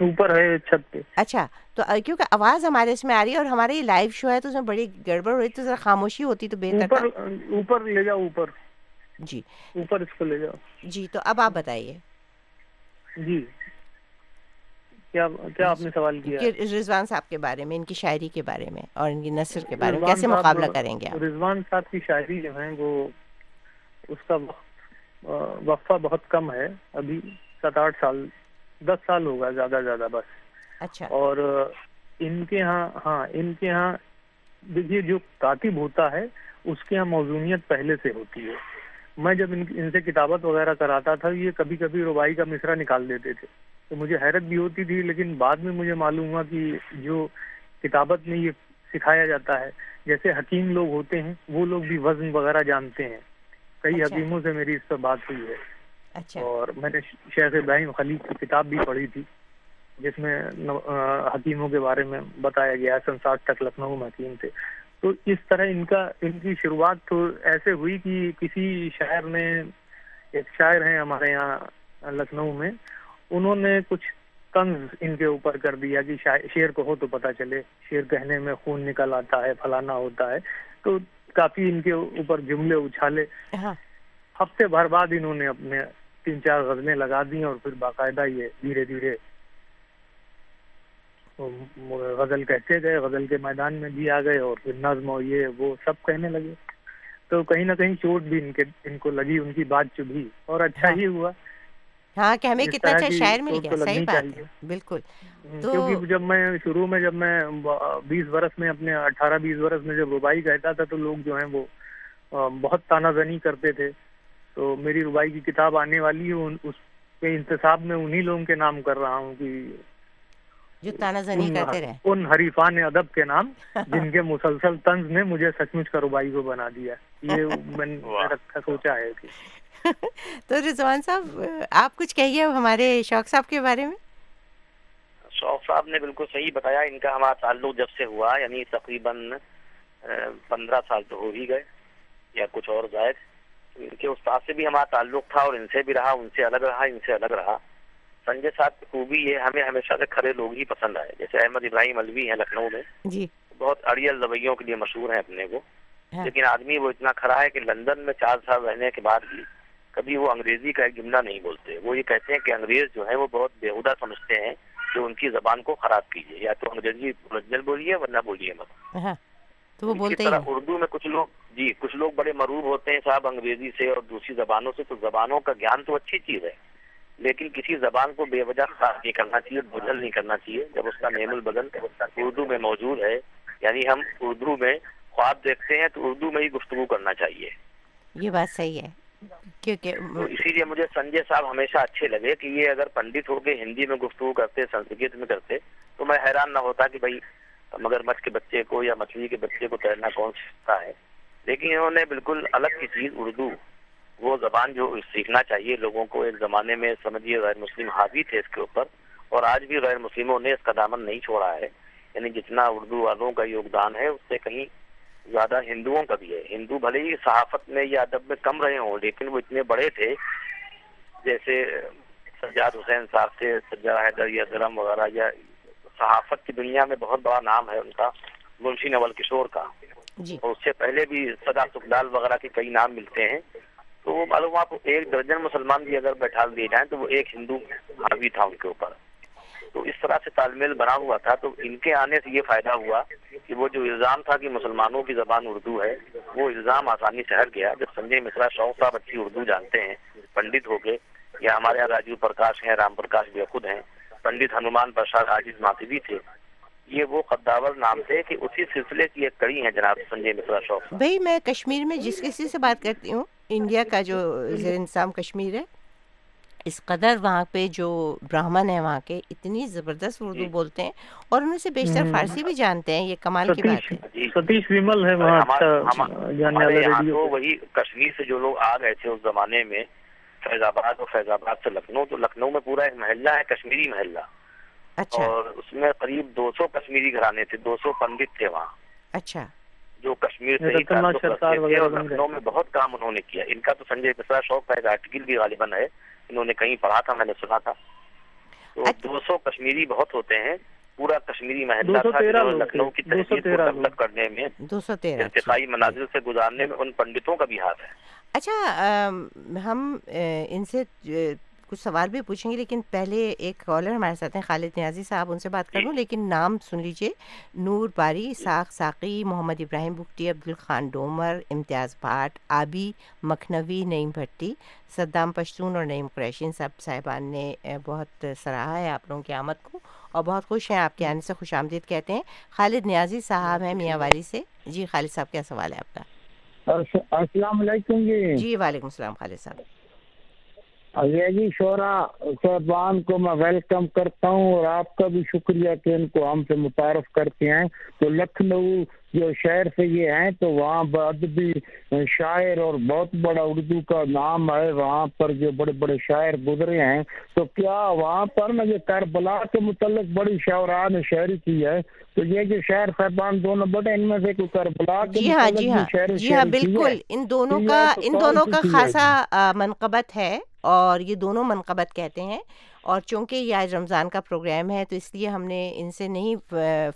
اوپر ہے چھت پہ۔ اچھا تو کیونکہ آواز ہمارے اس میں آ رہی ہے اور ہمارا یہ لائیو شو ہے تو اس میں بڑی گڑبڑ ہو رہی تو ذرا خاموشی ہوتی تو بہتر اوپر اوپر لے جاؤ اوپر۔ جی۔ اوپر اس کو لے جاؤ۔ جی تو اب آپ بتائیے۔ جی۔ کیا کیا آپ نے سوال کیا؟ رضوان صاحب کے بارے میں ان کی شاعری کے بارے میں اور ان کی نثر کے بارے میں کیسے مقابلہ کریں گے رضوان صاحب کی شاعری جو ہے وہ اس کا وقفہ بہت کم ہے۔ ابھی سات آٹھ سال دس سال ہوگا زیادہ زیادہ بس۔ اچھا۔ اور ان کے ہاں ہاں ان کے ہاں دیکھیے جو کاتب ہوتا ہے اس کے یہاں موضوعیت پہلے سے ہوتی ہے۔ میں جب ان ان سے کتابت وغیرہ کراتا تھا یہ کبھی کبھی ربائی کا مصرع نکال دیتے تھے۔ تو مجھے حیرت بھی ہوتی تھی لیکن بعد میں مجھے معلوم ہوا کہ جو کتابت میں یہ سکھایا جاتا ہے جیسے حکیم لوگ ہوتے ہیں وہ لوگ بھی وزن وغیرہ جانتے ہیں۔ کئی اچھا۔ حکیموں سے میری اس پر بات ہوئی ہے۔ اچھا۔ اور میں نے شیخ ابراہیم خلیق کی کتاب بھی پڑھی تھی جس میں حکیموں کے بارے میں بتایا گیا ہے سنساٹھ تک لکھنؤ میں حکیم تھے۔ تو اس طرح ان کا ان کی شروعات تو ایسے ہوئی کہ کسی شاعر نے ایک شاعر ہیں ہمارے یہاں لکھنؤ میں انہوں نے کچھ طنز ان کے اوپر کر دیا کہ شاع- شعر کہو تو پتہ چلے شعر کہنے میں خون نکل آتا ہے فلانا ہوتا ہے۔ تو کافی ان کے اوپر جملے اچھالے۔ ہاں۔ ہفتے بھر بعد انہوں نے اپنے تین چار غزلیں لگا دی اور پھر باقاعدہ یہ دھیرے دھیرے غزل کہتے گئے غزل کے میدان میں بھی آ گئے اور پھر نظم اور یہ وہ سب کہنے لگے۔ تو کہیں نہ کہیں چوٹ بھی ان کے ان کو لگی ان کی بات چبھی اور اچھا ہی ہوا۔ ہاں کہ ہمیں کتنا اچھا شاعر مل گیا صحیح بات۔ بالکل۔ تو کیونکہ جب میں شروع میں جب میں بیس برس میں اپنے اٹھارہ بیس برس میں جب ربائی کہتا تھا تو لوگ جو ہیں وہ بہت تانا زنی کرتے تھے۔ تو میری ربائی کی کتاب آنے والی ہے اس کے انتصاب میں انہی لوگوں کے نام کر رہا ہوں کہ جو تانا زنی ان- کرتے رہے۔ ان حریفان ادب کے نام *laughs* جن کے مسلسل طنز نے مجھے سچ مچ کا ربائی کو بنا دیا۔ یہ *laughs* میں نے رکھا سوچا ہے کہ تو رضوان صاحب آپ کچھ کہیے ہمارے شوق صاحب کے بارے میں؟ شوق صاحب نے بالکل صحیح بتایا ان کا ہمارا تعلق جب سے ہوا یعنی تقریباً پندرہ سال تو ہو ہی گئے یا کچھ اور زائد۔ ان کے استاد سے بھی ہمارا تعلق تھا اور ان سے بھی رہا ان سے الگ رہا ان سے الگ رہا۔ سنجے صاحب کی خوبی یہ ہمیں ہمیشہ سے کھڑے لوگ ہی پسند آئے۔ جیسے احمد ابراہیم الوی ہیں لکھنؤ میں۔ جی۔ بہت اڑیل رویوں کے لیے مشہور ہیں اپنے کو ہاں۔ لیکن آدمی وہ اتنا کھڑا ہے کہ لندن میں چار سال رہنے کے بعد بھی کبھی وہ انگریزی کا ایک جملہ نہیں بولتے۔ وہ یہ کہتے ہیں کہ انگریز جو ہے وہ بہت بےہودہ سمجھتے ہیں جو ان کی زبان کو خراب کیجیے۔ یا تو انگریزی اوریجنل بولیے ورنہ بولیے مت۔ تو وہ اسی بولتے ہی طرح ہیں۔ اردو میں کچھ لوگ جی کچھ لوگ بڑے مروب ہوتے ہیں صاحب انگریزی سے اور دوسری زبانوں سے تو زبانوں کا گیان تو اچھی چیز ہے لیکن کسی زبان کو بے وجہ خراب نہیں کرنا چاہیے بجل نہیں کرنا چاہیے۔ جب اس کا نیم البدل اردو میں موجود ہے یعنی ہم اردو میں خواب دیکھتے ہیں تو اردو میں ہی گفتگو کرنا چاہیے۔ یہ بات صحیح ہے۔ کیونکہ اسی لیے مجھے سنجے صاحب ہمیشہ اچھے لگے کہ یہ اگر پنڈت ہو کے ہندی میں گفتگو کرتے سنسکرت میں کرتے تو میں حیران نہ ہوتا کہ بھائی مگر مچھ کے بچے کو یا مچھلی کے بچے کو تیرنا کون سیکھتا ہے۔ لیکن انہوں نے بالکل الگ کی چیز اردو، وہ زبان جو سیکھنا چاہیے لوگوں کو ایک زمانے میں سمجھیے غیر مسلم حاوی تھے اس کے اوپر، اور آج بھی غیر مسلموں نے اس کا دامن نہیں چھوڑا ہے۔ یعنی جتنا اردو والوں کا یوگدان ہے، اس سے کہیں زیادہ ہندوؤں کا بھی ہے۔ ہندو بھلے ہی صحافت میں یا ادب میں کم رہے ہوں، لیکن وہ اتنے بڑے تھے۔ جیسے سجاد حسین صاحب تھے، سجاد حیدر یا درم وغیرہ، یا صحافت کی دنیا میں بہت بڑا نام ہے ان کا، منشی نول کشور کا۔ جی۔ اور اس سے پہلے بھی صدا سکھلال وغیرہ کے کئی نام ملتے ہیں۔ تو وہ معلوم آپ ایک درجن مسلمان بھی اگر بیٹھا دیے جائیں تو وہ ایک ہندو حاوی تھا ان کے اوپر۔ تو اس طرح سے تال میل بنا ہوا تھا تو ان کے آنے سے یہ فائدہ ہوا کہ وہ جو الزام تھا کہ مسلمانوں کی زبان اردو ہے، وہ الزام آسانی سے ہٹ گیا۔ جب سنجے مشرا شوق صاحب اچھی اردو جانتے ہیں، پنڈت ہو کے یا ہمارے یہاں راجیو پرکاش ہیں، رام پرکاش بھی خود ہیں، پنڈت ہنومان پرساد آجیز ماتوی تھے۔ یہ وہ قداور نام تھے کہ اسی سلسلے کی ایک کڑی ہیں جناب سنجے مشرا شوق بھائی میں کشمیر میں جس کسی سے بات کرتی ہوں انڈیا کا جو زیر انسام کشمیر ہے اس قدر وہاں پہ جو براہمن ہیں وہاں کے اتنی زبردست اردو جی۔ بولتے ہیں اور ان سے بیشتر فارسی بھی جانتے ہیں یہ کمال کی بات ہے۔ جی۔ ستیش ویمل ہے وہی کشمیر سے جو لوگ آ گئے تھے اس زمانے میں فیض آباد اور فیض آباد سے لکھنؤ تو لکھنؤ میں پورا ایک محلہ ہے کشمیری محلہ۔ اچھا۔ اور اس میں قریب دو سو کشمیری گھرانے تھے دو سو پنڈت تھے وہاں۔ اچھا۔ جو کشمیر سے لکھنؤ میں بہت کام انہوں نے کیا۔ ان کا تو سنجے بسرا شوق ہے ایک آرٹیکل بھی غالباً ہے انہوں نے کہیں پڑھا تھا میں نے سنا تھا۔ تو اچھا۔ دو سو کشمیری بہت ہوتے ہیں پورا کشمیری محلہ تھا لکھنؤ کی تہذیب کو ڈیولپ کرنے میں۔ دو سو تیرہ اچھا۔ ارتقائی مناظر سے گزارنے میں ان پنڈتوں کا بھی ہاتھ ہے۔ اچھا ہم ان سے کچھ سوال بھی پوچھیں گے لیکن پہلے ایک کالر ہمارے ساتھ ہیں خالد نیازی صاحب ان سے بات کر لوں۔ لیکن نام سن لیجیے نور باری ساخ ساقی محمد ابراہیم بکٹی عبد الخان ڈومر امتیاز بھاٹ آبی مکھنوی نعیم بھٹی صدام پشتون اور نعیم قریشی۔ ان صاحب صاحبان نے بہت سراہا ہے آپ لوگوں کی آمد کو اور بہت خوش ہیں آپ کے آنے سے خوش آمدید کہتے ہیں۔ خالد نیازی صاحب ہیں میاں والی سے۔ جی خالد صاحب کیا سوال ہے آپ کا؟ السلام علیکم جی, جی، وعلیکم السلام خالد صاحب۔ انگریزی جی شعرا صاحبان کو میں ویلکم کرتا ہوں اور آپ کا بھی شکریہ کہ ان کو ہم سے متعارف کرتے ہیں۔ تو لکھنؤ جو شہر سے یہ ہیں تو وہاں ادبی شاعر اور بہت بڑا اردو کا نام ہے۔ وہاں پر جو بڑے بڑے شاعر گزرے ہیں تو کیا وہاں پر نا یہ کربلا کے متعلق بڑی شعرا نے شاعری کی ہے؟ تو یہ جو شاعر صاحبان دونوں بڑے ان میں سے کوئی کربلا کے جی ہاں جی ہاں۔ جی ہاں بالکل۔ ان دونوں کا ان دونوں کا خاصا منقبت ہے۔ اور یہ دونوں منقبت کہتے ہیں۔ اور چونکہ یہ آج رمضان کا پروگرام ہے تو اس لیے ہم نے ان سے نہیں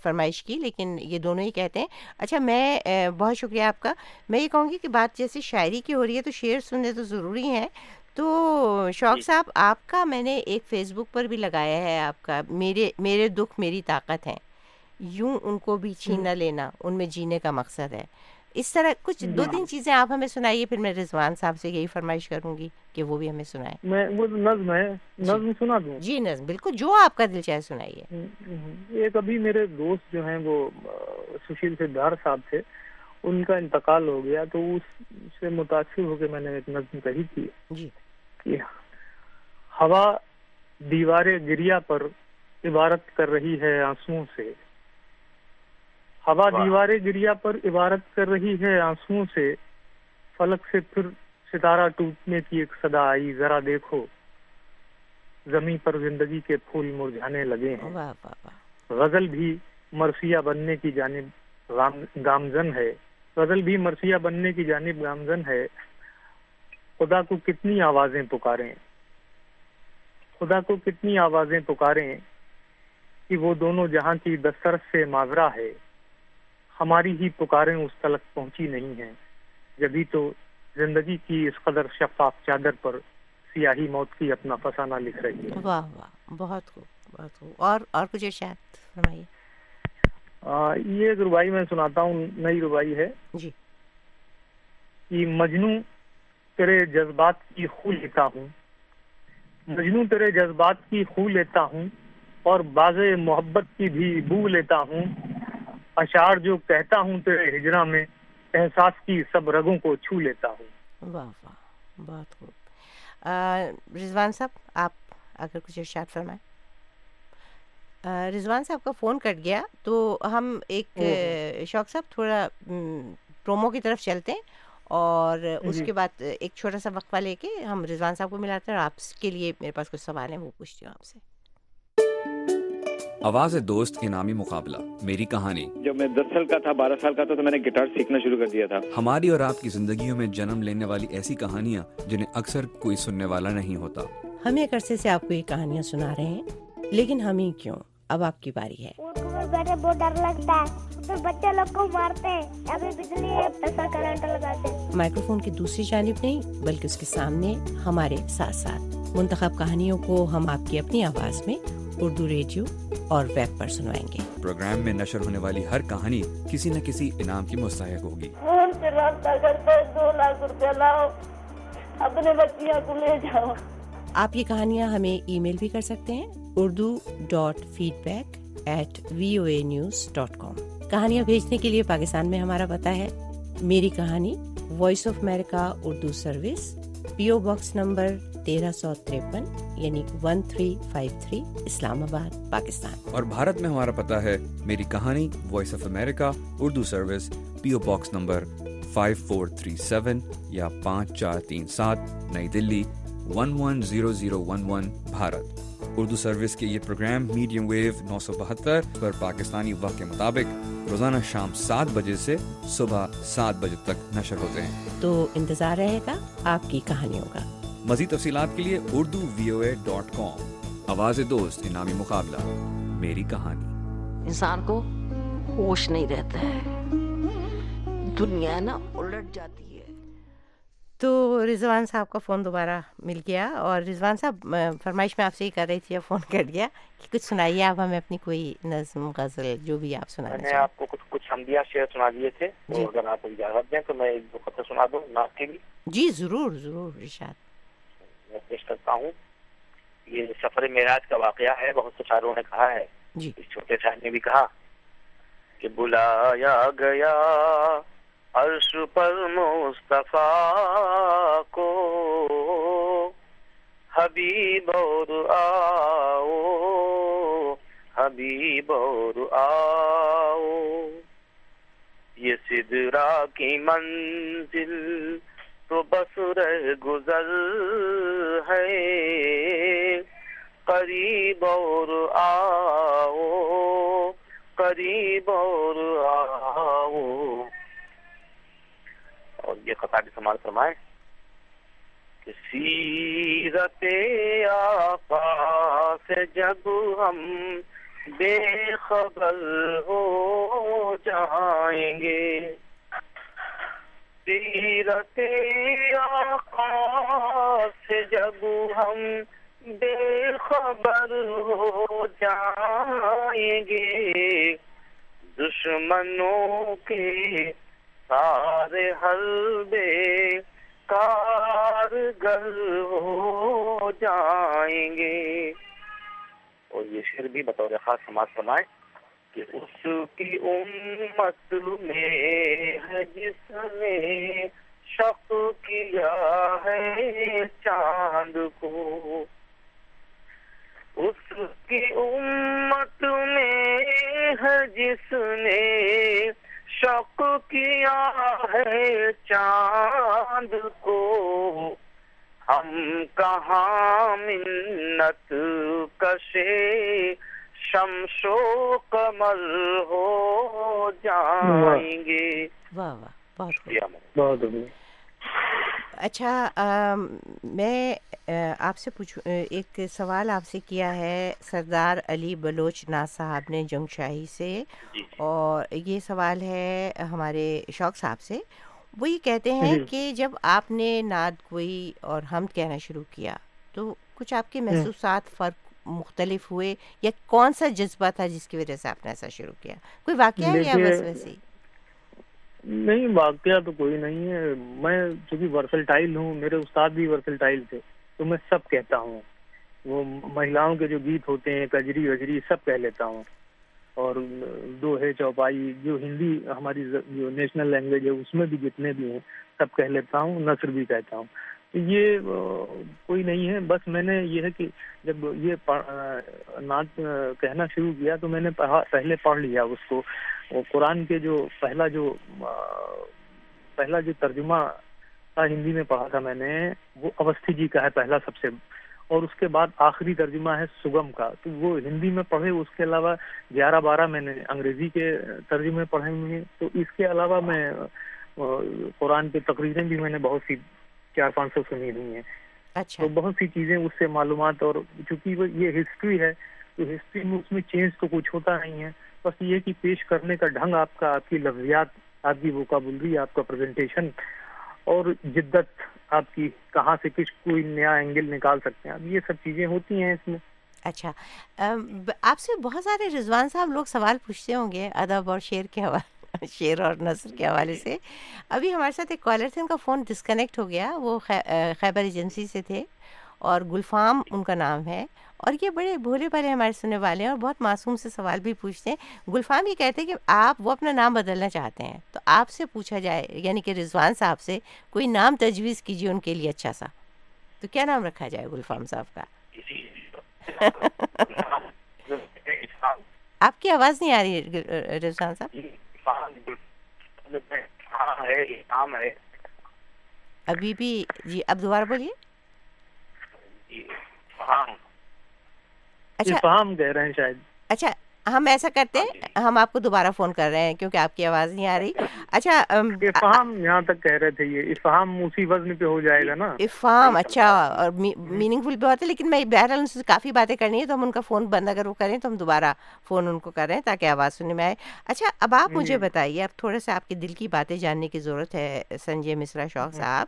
فرمائش کی لیکن یہ دونوں ہی کہتے ہیں۔ اچھا میں بہت شکریہ آپ کا۔ میں یہ کہوں گی کہ بات جیسے شاعری کی ہو رہی ہے تو شعر سننے تو ضروری ہیں۔ تو شوق جی۔ صاحب آپ کا میں نے ایک فیس بک پر بھی لگایا ہے آپ کا۔ میرے میرے دکھ میری طاقت ہیں۔ یوں ان کو بھی چھینا لینا ان میں جینے کا مقصد ہے۔ اس طرح کچھ دو تین چیزیں آپ ہمیں سنائیے پھر میں رضوان صاحب سے یہی فرمائش کروں گی کہ وہ بھی ہمیں سنائے میں وہ نظم ہے۔ جی۔ نظم سنا دوں۔ جی نظم۔ بالکل جو آپ کا دل چاہے سنائیے۔ ایک ابھی میرے دوست جو ہیں وہ سشیل سدھار صاحب تھے ان کا انتقال ہو گیا تو اس سے متاثر ہو کے میں نے ایک نظم کہی تھی جی۔ ہوا دیوار گریا پر عبارت کر رہی ہے آنسوؤں سے۔ ہوا دیوارے گریا پر عبارت کر رہی ہے آنسو سے۔ فلک سے پھر ستارہ ٹوٹنے کی ایک صدا آئی۔ ذرا دیکھو۔ زمیں پر زندگی کے پھول مرجھانے لگے ہیں۔ غزل بھی مرثیہ بننے کی جانب گامزن ہے۔ غزل بھی مرثیہ بننے کی جانب گامزن ہے۔ خدا کو کتنی آوازیں پکاریں۔ خدا کو کتنی آوازیں پکاریں کہ وہ دونوں جہاں کی دسترس سے ماورا ہے۔ ہماری ہی پکاریں اس تلک پہنچی نہیں ہیں۔ جبھی تو زندگی کی اس قدر شفاف چادر پر سیاہی موت کی اپنا فسانہ لکھ رہی ہے۔ واہ واہ بہت خوب بہت خوب۔ اور اور کچھ ارشاد فرمائیے۔ یہ ایک میں سناتا ہوں نئی روائی ہے۔ جی۔ کہ مجنو تیرے جذبات کی خو لیتا ہوں۔ مجنو تیرے جذبات کی خو لیتا ہوں اور باز محبت کی بھی بو لیتا ہوں۔ اشعار جو کہتا ہوں تیرے ہجرا میں احساس کی سب رگوں کو چھو لیتا ہوں۔ واہ واہ بہت خوب۔ رضوان صاحب آپ اگر کچھ ارشاد فرمائیں۔ رضوان صاحب کا فون کٹ گیا تو ہم ایک شوق صاحب تھوڑا پرومو کی طرف چلتے ہیں اور اس جی۔ کے بعد ایک چھوٹا سا وقفہ لے کے ہم رضوان صاحب کو ملاتے ہیں اور آپ کے لیے میرے پاس کچھ سوال ہیں وہ پوچھتی ہوں آپ سے۔ آواز دوست کے نامی مقابلہ میری کہانی۔ جب میں دس سال کا تھا بارہ سال کا تھا تو میں نے گٹار سیکھنا شروع کر دیا تھا۔ ہماری اور آپ کی زندگیوں میں جنم لینے والی ایسی کہانیاں جنہیں اکثر کوئی سننے والا نہیں ہوتا۔ ہم ایک عرصے سے آپ کو یہ کہانیاں سنا رہے ہیں لیکن ہمیں کیوں؟ اب آپ کی باری ہے۔ مائکرو لوگ کو مارتے مائیکرو فون کی دوسری جانب نہیں بلکہ اس کے سامنے ہمارے ساتھ ساتھ منتخب کہانیوں کو ہم آپ کی اپنی آواز میں اردو ریڈیو اور ویب پر سنوائیں گے۔ پروگرام میں نشر ہونے والی ہر کہانی کسی نہ کسی انعام کی مستحق ہوگی۔ فون سے رابطہ دو لاکھ لاؤ اپنے بچیاں کو لے جاؤ۔ آپ یہ کہانیاں ہمیں ای میل بھی کر سکتے ہیں۔ Urdu dot feedback at V O A news dot com کہانیاں بھیجنے کے لیے پاکستان میں ہمارا پتہ ہے۔ میری کہانی voice of America Urdu service. P O box number تیرہ سو تریپن یعنی one three five three Islamabad Pakistan اور بھارت میں ہمارا پتہ ہے میری کہانی voice of America Urdu service P O box number five four three seven یا پانچ چار تین سات New Delhi one one zero zero one one Bharat. Urdu service کے یہ پروگرام میڈیم ویو نو سو بہتر پر پاکستانی وقت کے مطابق روزانہ شام سات بجے سے صبح سات بجے تک نشر ہوتے ہیں۔ تو انتظار رہے گا آپ کی کہانیوں کا مزید تفصیلات کے لیے اردو وی او اے ڈاٹ کام آواز دوست انعامی مقابلہ۔ میری کہانی۔ انسان کو ہوش نہیں رہتا ہے۔ دنیا نا الٹ جاتی ہے۔ تو رضوان صاحب کا فون دوبارہ مل گیا اور رضوان صاحب فرمائش میں آپ سے ہی کر رہی تھی فون کر گیا کہ کچھ سنائیے آپ ہمیں اپنی کوئی نظم غزل جو بھی آپ سنا میں آپ کو کچھ کچھ حمدیہ شعر سنا دیے تھے تو اگر آپ اجازت دیں تو میں ایک دو خطے سنا دوں نعت کے لیے جی ضرور ضرور ارشاد۔ میں پیش کرتا ہوں۔ یہ سفر معراج کا واقعہ ہے بہت سے شاعروں نے کہا ہے۔ جی۔ اس چھوٹے شاعر نے بھی کہا کہ بلایا گیا عرش پر مصطفیٰ کو حبیب اور آؤ، حبیب اور آؤ۔ یہ سدرا کی منزل تو بس رہ گزر ہے۔ قریب اور آؤ، قریب اور آؤ۔ یہ قطع بھی سمال فرمائے کہ سیرت آقا سے جب ہم بے خبر ہو جائیں گے۔ سیرت آقا سے جب ہم بے خبر ہو جائیں گے۔ دشمنوں کے سارے حلبے کارگر ہو جائیں گے۔ اور یہ شعر بھی بطور خاص سماج فرمائے کہ اس کی امت میں ہے جس نے شک کیا ہے چاند کو۔ اس کی امت میں ہے جس نے شک کیا ہے چاند کو؟ ہم کہاں منت کشے؟ شمش و کمل ہو جائیں گے۔ واہ واہ بہت بہت۔ اچھا میں آپ سے پوچھوں ایک سوال آپ سے کیا ہے؟ سردار علی بلوچ ناز صاحب نے جنگ شاہی سے اور یہ سوال ہے ہمارے شوق صاحب سے۔ وہ یہ کہتے ہیں کہ جب آپ نے نعت کوئی اور حمد کہنا شروع کیا تو کچھ آپ کے محسوسات فرق مختلف ہوئے یا کون سا جذبہ تھا جس کی وجہ سے آپ نے ایسا شروع کیا؟ کوئی واقعہ ہے یا بس ویسے ہی؟ نہیں، واقعہ تو کوئی نہیں ہے۔ میں چونکہ ورسلٹائل ہوں، میرے استاد بھی ورسلٹائل تھے، تو میں سب کہتا ہوں۔ وہ مہیلاؤں کے جو گیت ہوتے ہیں، کجری وجری، سب کہہ لیتا ہوں۔ اور دو ہے چوپائی، جو ہندی ہماری جو نیشنل لینگویج ہے، اس میں بھی جتنے بھی ہیں، سب کہہ لیتا ہوں، نثر بھی کہتا ہوں۔ یہ کوئی نہیں ہے۔ بس میں نے یہ ہے کہ جب یہ نعت کہنا شروع کیا تو میں نے پہلے پڑھ لیا اس کو۔ قرآن کے جو پہلا جو پہلا جو ترجمہ تھا ہندی میں پڑھا تھا میں نے، وہ اوستھی جی کا ہے پہلا سب سے۔ اور اس کے بعد آخری ترجمہ ہے سگم کا۔ تو وہ ہندی میں پڑھے، اس کے علاوہ گیارہ بارہ میں نے انگریزی کے ترجمے پڑھے ہوئے ہیں۔ تو اس کے علاوہ میں قرآن کی تقریریں بھی میں نے بہت سی چار پانچ سو سنی ہوئی ہیں اچھا۔ تو بہت سی چیزیں اس سے معلومات اور چونکہ یہ ہسٹری ہے تو ہسٹری میں اس میں چینج تو کچھ ہوتا نہیں ہے۔ بس یہ کہ پیش کرنے کا ڈھنگ آپ کا آپ کی لفظیات آپ کی ووکابلری آپ کا پریزنٹیشن اور جدت آپ کی کہاں سے کچھ کوئی نیا اینگل نکال سکتے ہیں۔ اب یہ سب چیزیں ہوتی ہیں اس میں۔ اچھا۔ آپ سے بہت سارے رضوان صاحب لوگ سوال پوچھتے ہوں گے ادب اور شعر کے حوالے۔ *laughs* شیر اور نثر کے حوالے سے۔ ابھی ہمارے ساتھ ایک کالر تھے، ان کا فون ڈسکنیکٹ ہو گیا۔ وہ خیبر ایجنسی سے تھے اور گلفام ان کا نام ہے۔ اور یہ بڑے بھولے بھالے ہمارے سننے والے ہیں اور بہت معصوم سے سوال بھی پوچھتے ہیں۔ گلفام یہ کہتے ہیں کہ آپ وہ اپنا نام بدلنا چاہتے ہیں۔ تو آپ سے پوچھا جائے یعنی کہ رضوان صاحب سے کوئی نام تجویز کیجیے ان کے لیے اچھا سا۔ تو کیا نام رکھا جائے گلفام صاحب کا؟ *laughs* آپ کی آواز نہیں آ رہی ہے رضوان صاحب؟ ابھی بھی جی اب دوبارہ بولیے۔ اچھا فہم کہہ رہے ہیں شاید۔ اچھا۔ ہم ایسا کرتے ہیں ہم آپ کو دوبارہ فون کر رہے ہیں کیونکہ آپ کی آواز نہیں آ رہی۔ اچھا افہام یہاں تک کہہ رہے تھے یہ افہام اسی وزن پہ ہو جائے گا نا۔ افہام اچھا اور میننگ فل بھی ہوتا ہے لیکن میں بہرحال ان سے کافی باتیں کرنی ہے تو ہم ان کا فون بند اگر وہ کریں تو ہم دوبارہ فون ان کو کر رہے ہیں تاکہ آواز سننے میں آئے۔ اچھا اب آپ مجھے بتائیے اب تھوڑا سا آپ کے دل کی باتیں جاننے کی ضرورت ہے سنجے مصرا شوق صاحب۔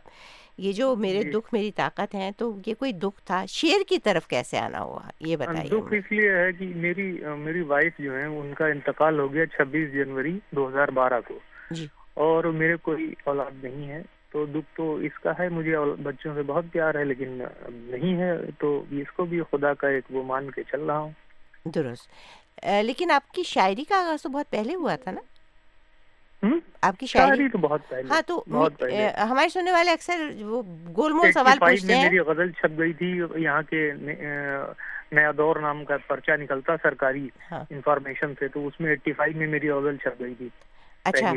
یہ جو میرے دکھ میری طاقت ہیں تو یہ کوئی دکھ تھا؟ شیر کی طرف کیسے آنا ہوا؟ یہ بتائیے دکھ اس لیے ہے کہ میری میری وائف جو ہے ان کا انتقال ہو گیا چھبیس جنوری دو ہزار بارہ کو۔ جی۔ اور میرے کوئی اولاد نہیں ہے تو دکھ تو اس کا ہے مجھے بچوں سے بہت پیار ہے لیکن نہیں ہے تو اس کو بھی خدا کا ایک وہ مان کے چل رہا ہوں۔ درست۔ لیکن آپ کی شاعری کا آغاز تو بہت پہلے ہوا تھا نا؟ آپ کی شاعری؟ تو بہت پہلے ہاں تو ہمارے سننے والے اکثر وہ گول مول سوال پوچھتے ہیں۔ میری غزل چھپ گئی تھی یہاں کے نیا دور نام کا پرچہ نکلتا سرکاری انفارمیشن سے تو اس میں ایٹی فائیو میں میری غزل چھپ گئی تھی اچھا۔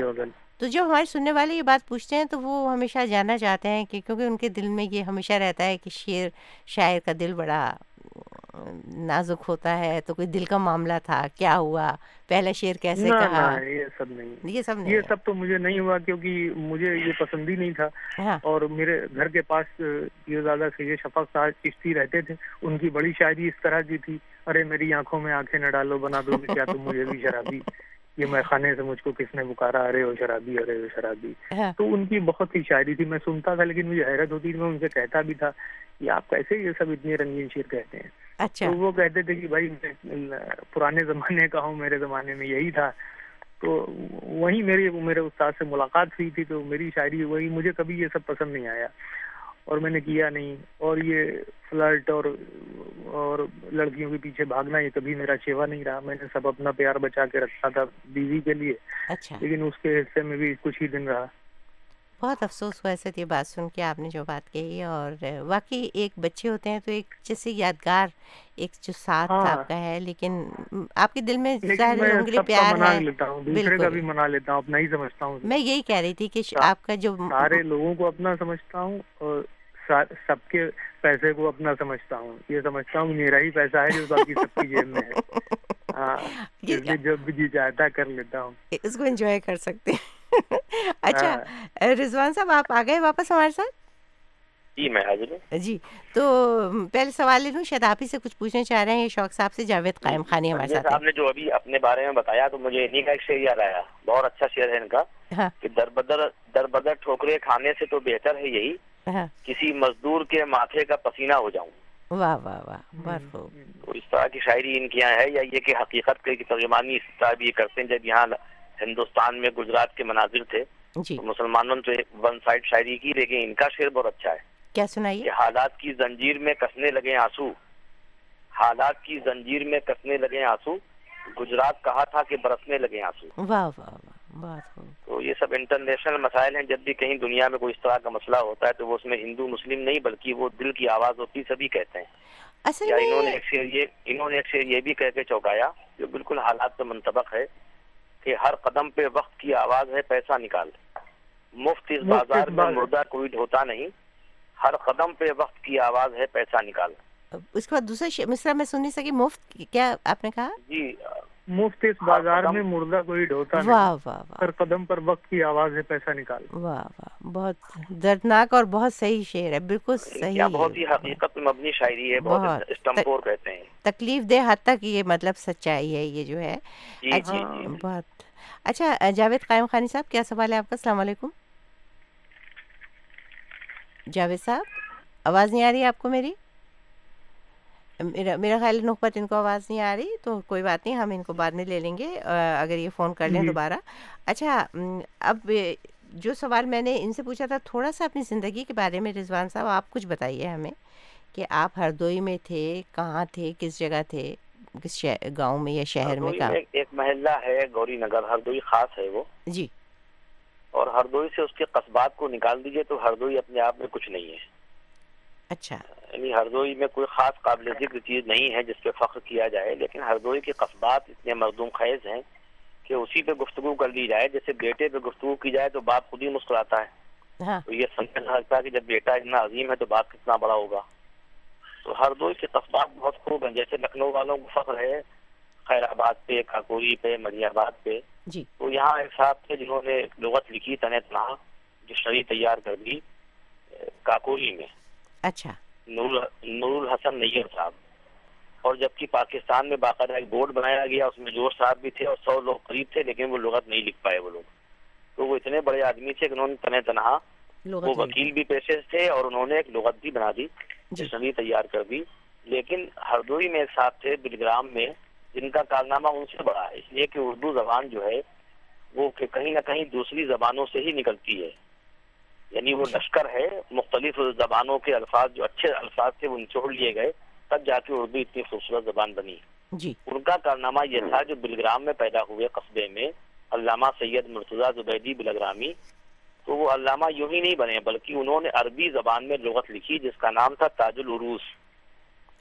تو جو ہمارے سننے والے یہ بات پوچھتے ہیں تو وہ ہمیشہ جاننا چاہتے ہیں کہ کیونکہ ان کے دل میں یہ ہمیشہ رہتا ہے کہ شعر شاعر کا دل بڑا نازک ہوتا ہے تو کوئی دل کا معاملہ تھا کیا ہوا؟ پہلا شعر کیسے کہا؟ یہ سب نہیں۔ یہ سب یہ سب تو مجھے نہیں ہوا کیونکہ مجھے یہ پسند ہی نہیں تھا۔ اور میرے گھر کے پاس یہ زیادہ سے یہ شفق صاحب چشتی رہتے تھے۔ ان کی بڑی شاعری اس طرح کی تھی ارے میری آنکھوں میں آنکھیں نہ ڈالو بنا دو کیا تم مجھے بھی شرابی؟ یہ میں خانے سے مجھ کو کس نے پکارا؟ ارے وہ شرابی ارے وہ شرابی۔ تو ان کی بہت ہی شاعری تھی۔ میں سنتا تھا لیکن مجھے حیرت ہوتی تھی میں ان سے کہتا بھی تھا۔ کہ آپ کیسے یہ سب اتنے رنگین شیر کہتے ہیں؟ اچھا۔ تو وہ کہتے تھے کہ بھائی پرانے زمانے کا ہوں میرے زمانے میں یہی تھا۔ تو وہی میری میرے استاد سے ملاقات ہوئی تھی تو میری شاعری وہی مجھے کبھی یہ سب پسند نہیں آیا۔ اور میں نے کیا نہیں۔ اور یہ فلرٹ اور اور لڑکیوں کے پیچھے بھاگنا یہ کبھی میرا شیوا نہیں رہا۔ میں نے سب اپنا پیار بچا کے رکھا تھا بیوی کے لیے۔ اچھا۔ لیکن اس کے حصے میں بھی کچھ ہی دن رہا۔ بہت افسوس ہوا ایسے یہ بات سن کے آپ نے جو بات کہی اور واقعی ایک بچے ہوتے ہیں تو ایک جیسے یادگار ایک جو ساتھ آپ کا ہے لیکن آپ کے دل میں ظاہر پیار ہے۔ بالکل۔ منا لیتا ہوں اپنا ہی سمجھتا ہوں۔ میں یہی کہہ رہی تھی کہ آپ کا جو سارے لوگوں کو اپنا سمجھتا ہوں اور سب کے پیسے کو اپنا سمجھتا ہوں۔ یہ سمجھتا ہوں میرا ہی پیسہ ہے جو باقی سب کی جیب میں ہے۔ *laughs* جب بھی جی چاہتا کر لیتا ہوں۔ اس کو انجوائے کر سکتے ہیں۔ اچھا رضوان صاحب آپ آ گئے واپس ہمارے ساتھ جی میں حاضر ہوں جی تو پہلے سوال لے لوں شاید آپ ہی سے کچھ پوچھنا چاہ رہے ہیں یہ شوق صاحب سے جاوید قائم خانی ہمارے ساتھ صاحب نے جو ابھی اپنے بارے میں بتایا تو مجھے انہیں کا ایک شعر یاد آیا بہت اچھا شعر ہے ان کا کہ در بدر در بدر ٹھوکرے کھانے سے تو بہتر ہے یہی کسی مزدور کے ماتھے کا پسینہ ہو جاؤں واہ واہ واہ بہت خوب تو اس طرح کی شاعری ان کی یہاں ہے یا یہ کہ حقیقت کے ترجمانی اس طرح بھی یہ کرتے ہیں جب یہاں ہندوستان میں گجرات کے مناظر تھے جی۔ مسلمانوں تو ون سائڈ شاعری کی لیکن ان کا شعر بہت اچھا ہے۔ کیا سنائیے؟ کہ حالات کی زنجیر میں کسنے لگے آنسو۔ حالات کی زنجیر میں کسنے لگے آنسو۔ گجرات کہا تھا کہ برسنے لگے آنسو۔ واہ واہ واہ تو یہ سب انٹرنیشنل مسائل ہیں۔ جب بھی کہیں دنیا میں کوئی اس طرح کا مسئلہ ہوتا ہے تو وہ اس میں ہندو مسلم نہیں بلکہ وہ دل کی آواز ہوتی سبھی کہتے ہیں۔ یا انہوں نے ایک شعر یہ انہوں نے ایک شعر یہ بھی کہہ کے چوکایا جو بالکل حالات پہ منطبق ہے۔ کہ ہر قدم پہ وقت کی آواز ہے پیسہ نکال۔ مفت اس بازار میں مردہ کوئی ڈھوتا نہیں۔ ہر قدم پہ وقت کی آواز ہے پیسہ نکال۔ اس کے بعد دوسرا مصرا میں سن نہیں سکی مفت کیا آپ نے کہا؟ جی مفت اس بازار میں مردہ کوئی ڈھوتا واہ واہ ہر قدم پر وقت کی آواز ہے پیسہ نکال۔ واہ واہ بہت دردناک اور بہت صحیح شعر ہے۔ بالکل صحیح بہت ہی حقیقت مبنی شاعری ہے بہت اسٹمپور کہتے ہیں۔ تکلیف دہ حد تک یہ مطلب سچائی ہے یہ جو ہے۔ بہت۔ اچھا جاوید قائم خانی صاحب کیا سوال ہے آپ کا؟ السلام علیکم۔ جاوید صاحب آواز نہیں آ رہی ہے آپ کو میری؟ میرا میرا خیال ہے نخبت ان کو آواز نہیں آ رہی تو کوئی بات نہیں ہم ان کو بعد میں لے لیں گے اگر یہ فون کر لیں جی۔ دوبارہ۔ اچھا اب جو سوال میں نے ان سے پوچھا تھا تھوڑا سا اپنی زندگی کے بارے میں رضوان صاحب آپ کچھ بتائیے ہمیں کہ آپ ہردوئی میں تھے کہاں تھے کس جگہ تھے کس گاؤں میں یا شہر میں کہاں؟ ایک محلہ ہے گوری نگر ہردوئی خاص ہے وہ۔ جی۔ اور ہردوئی سے اس کے قصبات کو نکال دیجیے تو ہردوئی اپنے آپ میں کچھ نہیں ہے۔ اچھا۔ یعنی ہردوئی میں کوئی خاص قابل ذکر چیز نہیں ہے جس پہ فخر کیا جائے لیکن ہردوئی کے قصبات اتنے مردوم خیز ہیں کہ اسی پہ گفتگو کر لی جائے جیسے بیٹے پہ گفتگو کی جائے تو باپ خود ہی مسکراتا ہے۔ تو یہ سمجھنا لگتا ہے کہ جب بیٹا اتنا عظیم ہے تو باپ کتنا بڑا ہوگا۔ تو ہردوئی کے قصبات بہت خوب ہیں جیسے لکھنؤ والوں کو فخر ہے خیر آباد پہ کاکوری پہ مری آباد پہ۔ جی۔ تو یہاں ایک صاحب تھے جنہوں نے لغت لکھی تنہ تنہا جو شریح تیار کر دی کاکوری میں۔ اچھا۔ نور نور الحسن نیئر صاحب۔ اور جبکہ پاکستان میں باقاعدہ ایک بورڈ بنایا گیا اس میں جوش صاحب بھی تھے اور سو لوگ قریب تھے لیکن وہ لغت نہیں لکھ پائے وہ لوگ۔ تو وہ اتنے بڑے آدمی تھے کہ انہوں نے تنہ تنہا وہ وکیل بھی پیشے تھے اور انہوں نے ایک لغت بھی بنا دی جسنی تیار کر دی۔ لیکن ہردوئی میں ایک صاحب تھے بلگرام میں جن کا کارنامہ ان سے بڑا ہے۔ اس لیے کہ اردو زبان جو ہے وہ کہ کہیں نہ کہیں دوسری زبانوں سے ہی نکلتی ہے۔ یعنی وہ لشکر ہے مختلف زبانوں کے الفاظ جو اچھے الفاظ تھے وہ نچوڑ لیے گئے۔ تب جا کے اردو اتنی خوبصورت زبان بنی۔ جی۔ ان کا کارنامہ یہ تھا جو بلگرام میں پیدا ہوئے قصبے میں علامہ سید مرتضی زبیدی بلگرامی۔ تو وہ علامہ یوں ہی نہیں بنے بلکہ انہوں نے عربی زبان میں لغت لکھی جس کا نام تھا تاج العروس۔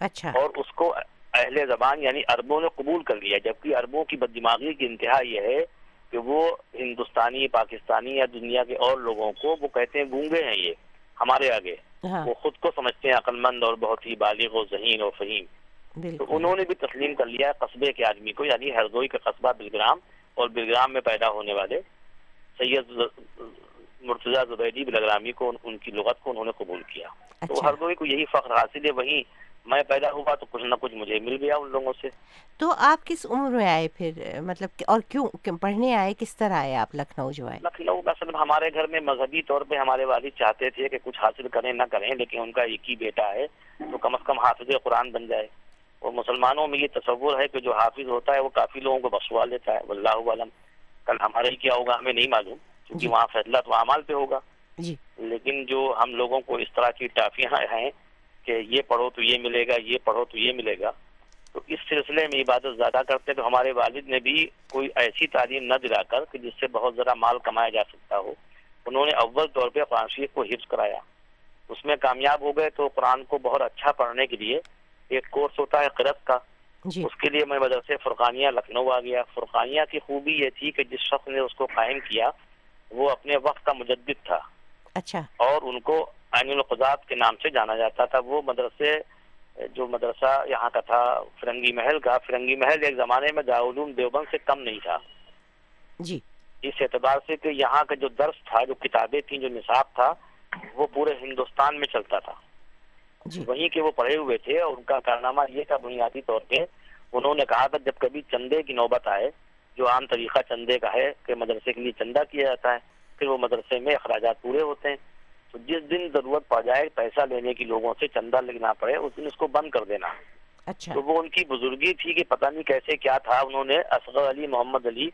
اچھا۔ اور اس کو اہل زبان یعنی عربوں نے قبول کر لیا جبکہ عربوں کی بد دماغی کی انتہا یہ ہے کہ وہ ہندوستانی پاکستانی یا دنیا کے اور لوگوں کو وہ کہتے ہیں گونگے ہیں یہ ہمارے آگے۔ ہاں۔ وہ خود کو سمجھتے ہیں عقل مند اور بہت ہی بالغ و ذہین اور فہیم۔ تو انہوں نے بھی تسلیم کر لیا قصبے کے آدمی کو یعنی ہردوئی کا قصبہ بلگرام اور بلگرام میں پیدا ہونے والے سید مرتضی زبیدی بلگرامی کو ان- ان کی لغت کو انہوں نے قبول کیا۔ تو اچھا۔ ہردوئی کو یہی فخر حاصل ہے وہیں میں پیدا ہوا تو کچھ نہ کچھ مجھے مل گیا ان لوگوں سے۔ تو آپ کس عمر میں آئے پھر؟ مطلب اور کیوں پڑھنے آئے؟ کس طرح آئے آپ لکھنؤ جو آئے؟ لکھنؤ مثلا ہمارے گھر میں مذہبی طور پہ ہمارے والد چاہتے تھے کہ کچھ حاصل کریں نہ کریں لیکن ان کا ایک ہی بیٹا ہے تو کم از کم حافظ قرآن بن جائے۔ اور مسلمانوں میں یہ تصور ہے کہ جو حافظ ہوتا ہے وہ کافی لوگوں کو بخشوا لیتا ہے۔ واللہ عالم کل ہمارے ہی کیا ہوگا ہمیں نہیں معلوم کیونکہ جی۔ وہاں فیصلہ تو اعمال پہ ہوگا۔ جی۔ لیکن جو ہم لوگوں کو اس طرح کی ٹافیاں ہیں کہ یہ پڑھو تو یہ ملے گا یہ پڑھو تو یہ ملے گا۔ تو اس سلسلے میں عبادت زیادہ کرتے تو ہمارے والد نے بھی کوئی ایسی تعلیم نہ دلا کر کہ جس سے بہت ذرا مال کمایا جا سکتا ہو۔ انہوں نے اول طور پہ قرآن شریف کو حفظ کرایا۔ اس میں کامیاب ہو گئے تو قرآن کو بہت اچھا پڑھنے کے لیے ایک کورس ہوتا ہے قرت کا۔ جی۔ اس کے لیے میں مدرسے فرقانیہ لکھنؤ آ گیا۔ فرقانیہ کی خوبی یہ تھی کہ جس شخص نے اس کو قائم کیا وہ اپنے وقت کا مجدد تھا۔ اچھا۔ اور ان کو عین القضات کے نام سے جانا جاتا تھا۔ وہ مدرسے جو مدرسہ یہاں کا تھا فرنگی محل کا۔ فرنگی محل ایک زمانے میں دارالعلوم دیوبند سے کم نہیں تھا۔ جی۔ اس اعتبار سے کہ یہاں کا جو درس تھا جو کتابیں تھیں جو نصاب تھا وہ پورے ہندوستان میں چلتا تھا۔ جی۔ وہیں کے وہ پڑھے ہوئے تھے اور ان کا کارنامہ یہ تھا بنیادی طور پہ۔ انہوں نے کہا تھا جب کبھی چندے کی نوبت آئے جو عام طریقہ چندے کا ہے کہ مدرسے کے لیے چندہ کیا جاتا ہے پھر وہ مدرسے میں اخراجات پورے ہوتے ہیں۔ تو جس دن ضرورت پڑ جائے پیسہ لینے کی لوگوں سے چندہ لینا پڑے اس دن اس کو بند کر دینا۔ اچھا۔ تو وہ ان کی بزرگی تھی کہ پتہ نہیں کیسے کیا تھا۔ انہوں نے اصغر علی محمد علی